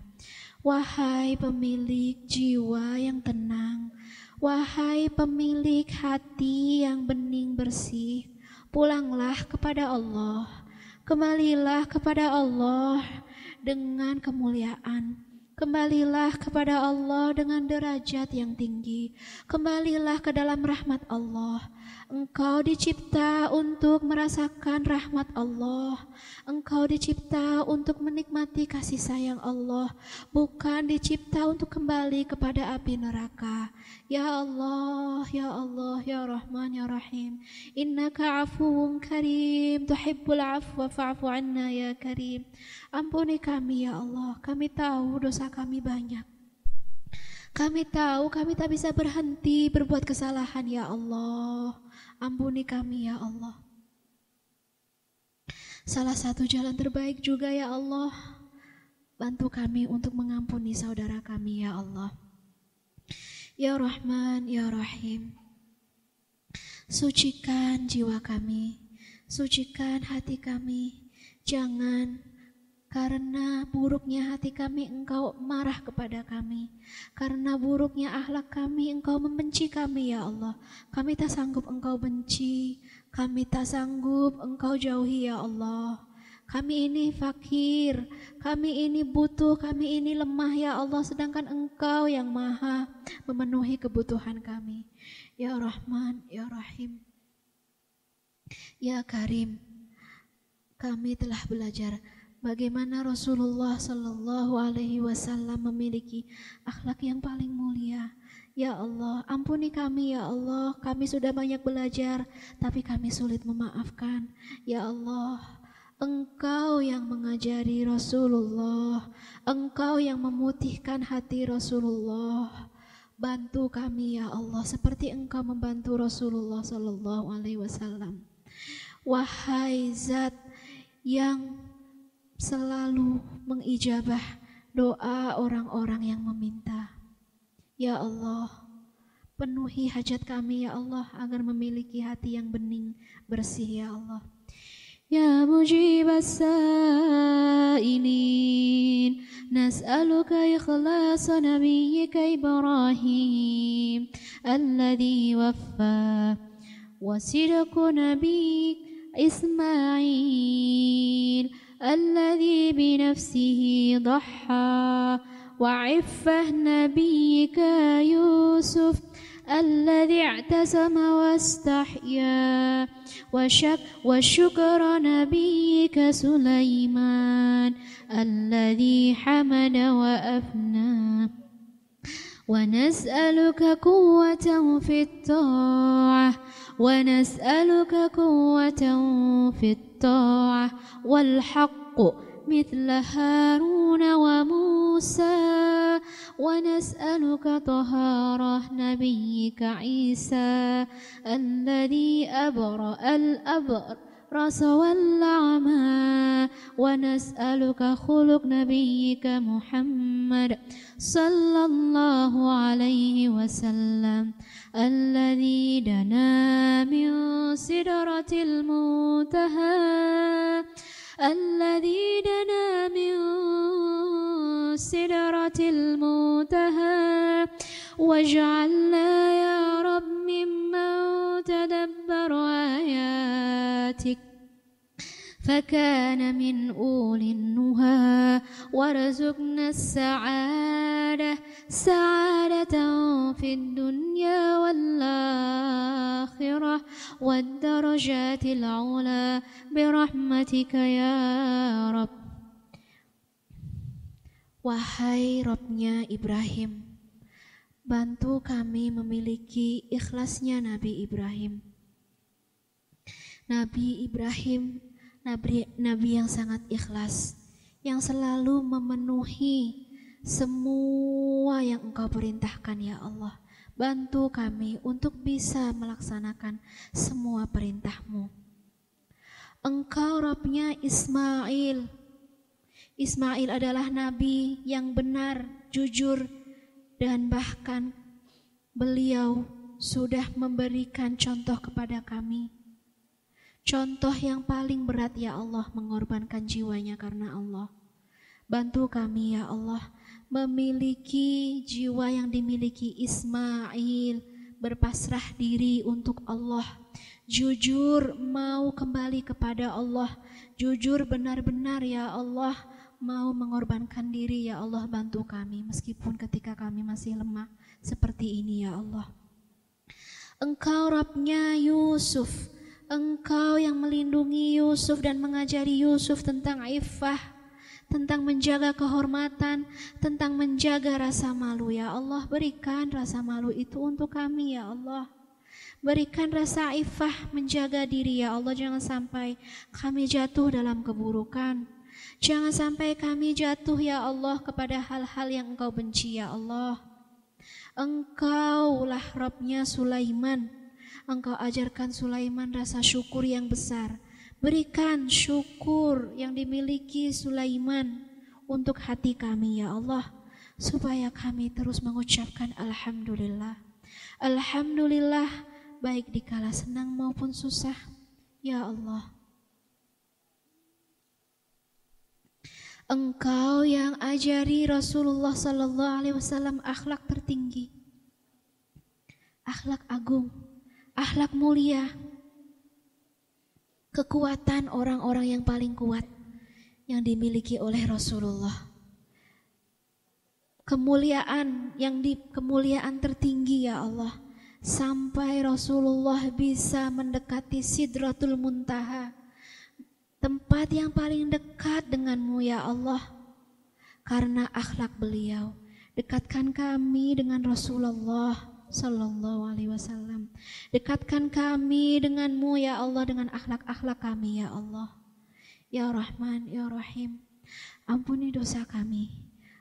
Wahai pemilik jiwa yang tenang, wahai pemilik hati yang bening bersih, pulanglah kepada Allah, kembalilah kepada Allah dengan kemuliaan. Kembalilah kepada Allah dengan derajat yang tinggi. Kembalilah ke dalam rahmat Allah Engkau dicipta untuk merasakan rahmat Allah. Engkau dicipta untuk menikmati kasih sayang Allah, bukan dicipta untuk kembali kepada api neraka. Ya Allah, ya Allah, ya Rahman, ya Rahim. Innaka afuwun karim, tuhibbul afwa fa'fu anna ya karim. Ampuni kami ya Allah, kami tahu dosa kami banyak. Kami tahu kami tak bisa berhenti berbuat kesalahan ya Allah. Ampuni kami ya Allah. Salah satu jalan terbaik juga ya Allah. Bantu kami untuk mengampuni saudara kami ya Allah. Ya Rahman, Ya Rahim. Sucikan jiwa kami, sucikan hati kami. Jangan karena buruknya hati kami, engkau marah kepada kami. Karena buruknya akhlak kami, engkau membenci kami, ya Allah. Kami tak sanggup engkau benci. Kami tak sanggup engkau jauhi, ya Allah. Kami ini fakir, kami ini butuh, kami ini lemah ya Allah sedangkan engkau yang maha memenuhi kebutuhan kami. Ya Rahman, Ya Rahim, Ya Karim, kami telah belajar bagaimana Rasulullah Shallallahu Alaihi Wasallam memiliki akhlak yang paling mulia. Ya Allah, ampuni kami ya Allah. Kami sudah banyak belajar, tapi kami sulit memaafkan. Ya Allah, Engkau yang mengajari Rasulullah, Engkau yang memutihkan hati Rasulullah. Bantu kami ya Allah, seperti Engkau membantu Rasulullah Shallallahu Alaihi Wasallam. Wahai Zat yang selalu mengijabah doa orang-orang yang meminta. Ya Allah, penuhi hajat kami ya Allah agar memiliki hati yang bening, bersih ya Allah. Ya mujib as-sa'ilin Nas'aluka ikhlasa nabiyyika Ibrahim Alladhi waffa Wasidku nabiyik Ismail الذي بنفسه ضحى. وعفه نبيك يوسف الذي اعتسم واستحيا. وشك وشكر نبيك سليمان الذي حمد وأفنى. ونسألك قوة في الطاعة. ونسألك قوة في الطاعة. والحق مثل هارون وموسى. ونسألك طهارة نبيك عيسى الذي أبرأ الأبر الأبرص والأعمى. ونسألك خلق نبيك محمد صلى الله عليه وسلم. الذي دنا من سدرة المنتهى. الذي دنا من سدرة المنتهى. واجعلنا يا رب ممن تدبر آياتك. فكان من أولي النهى وارزقنا السعادة سعادة في الدنيا والآخرة والدرجات العلى برحمتك يا رب Wahai Robnya Ibrahim, bantu kami memiliki ikhlasnya Nabi Ibrahim. Nabi Ibrahim, Nabi, Nabi yang sangat ikhlas, yang selalu memenuhi semua yang Engkau perintahkan ya Allah. Bantu kami untuk bisa melaksanakan semua perintahmu. Engkau Robnya Ismail. Ismail adalah Nabi yang benar, jujur, dan bahkan beliau sudah memberikan contoh kepada kami. Contoh yang paling berat ya Allah mengorbankan jiwanya karena Allah. Bantu kami ya Allah memiliki jiwa yang dimiliki Ismail, berpasrah diri untuk Allah, jujur mau kembali kepada Allah, jujur benar-benar ya Allah mau mengorbankan diri ya Allah bantu kami meskipun ketika kami masih lemah seperti ini ya Allah. Engkau Rabnya Yusuf, Engkau yang melindungi Yusuf dan mengajari Yusuf tentang ifah, tentang menjaga kehormatan, tentang menjaga rasa malu ya Allah. Berikan rasa malu itu untuk kami ya Allah. Berikan rasa ifah menjaga diri ya Allah jangan sampai kami jatuh dalam keburukan. Jangan sampai kami jatuh ya Allah kepada hal-hal yang engkau benci ya Allah. Engkaulah Robnya Sulaiman. Engkau ajarkan Sulaiman rasa syukur yang besar. Berikan syukur yang dimiliki Sulaiman untuk hati kami ya Allah. Supaya kami terus mengucapkan Alhamdulillah. Alhamdulillah baik dikala senang maupun susah. Ya Allah. Engkau yang ajari Rasulullah Sallallahu Alaihi Wasallam akhlak tertinggi, akhlak agung, akhlak mulia, kekuatan orang-orang yang paling kuat yang dimiliki oleh Rasulullah. Kemuliaan yang di kemuliaan tertinggi ya Allah sampai Rasulullah bisa mendekati Sidratul Muntaha tempat yang paling dekat denganmu ya Allah. Karena akhlak beliau, dekatkan kami dengan Rasulullah Sallallahu Alaihi Wasallam. Dekatkan kami denganmu ya Allah dengan akhlak-akhlak kami ya Allah. Ya Rahman, Ya Rahim. Ampuni dosa kami.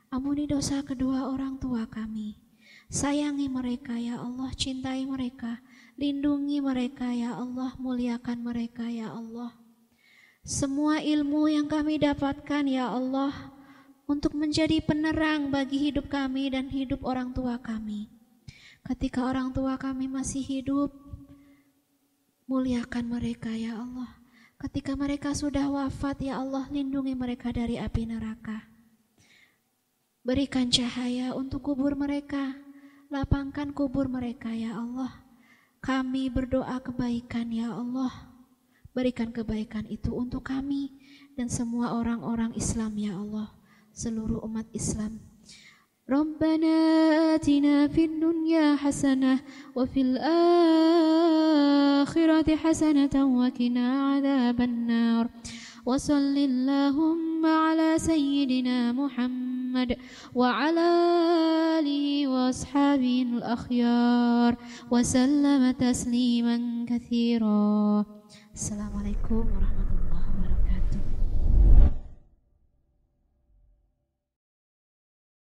Ampuni dosa kedua orang tua kami. Sayangi mereka ya Allah, cintai mereka. Lindungi mereka ya Allah, muliakan mereka ya Allah. Semua ilmu yang kami dapatkan ya Allah untuk menjadi penerang bagi hidup kami dan hidup orang tua kami. Ketika orang tua kami masih hidup, muliakan mereka ya Allah. Ketika mereka sudah wafat ya Allah, lindungi mereka dari api neraka. Berikan cahaya untuk kubur mereka, lapangkan kubur mereka ya Allah. Kami berdoa kebaikan ya Allah Berikan kebaikan itu untuk kami dan semua orang-orang Islam ya Allah, seluruh umat Islam. ربنا آتنا في الدنيا حسنة وفي الآخرة حسنة وقنا عذاب النار. وصل اللهم على سيدنا محمد وعلى آله وأصحابه الأخيار وسلم تسليما كثيرا. السلام عليكم ورحمة الله.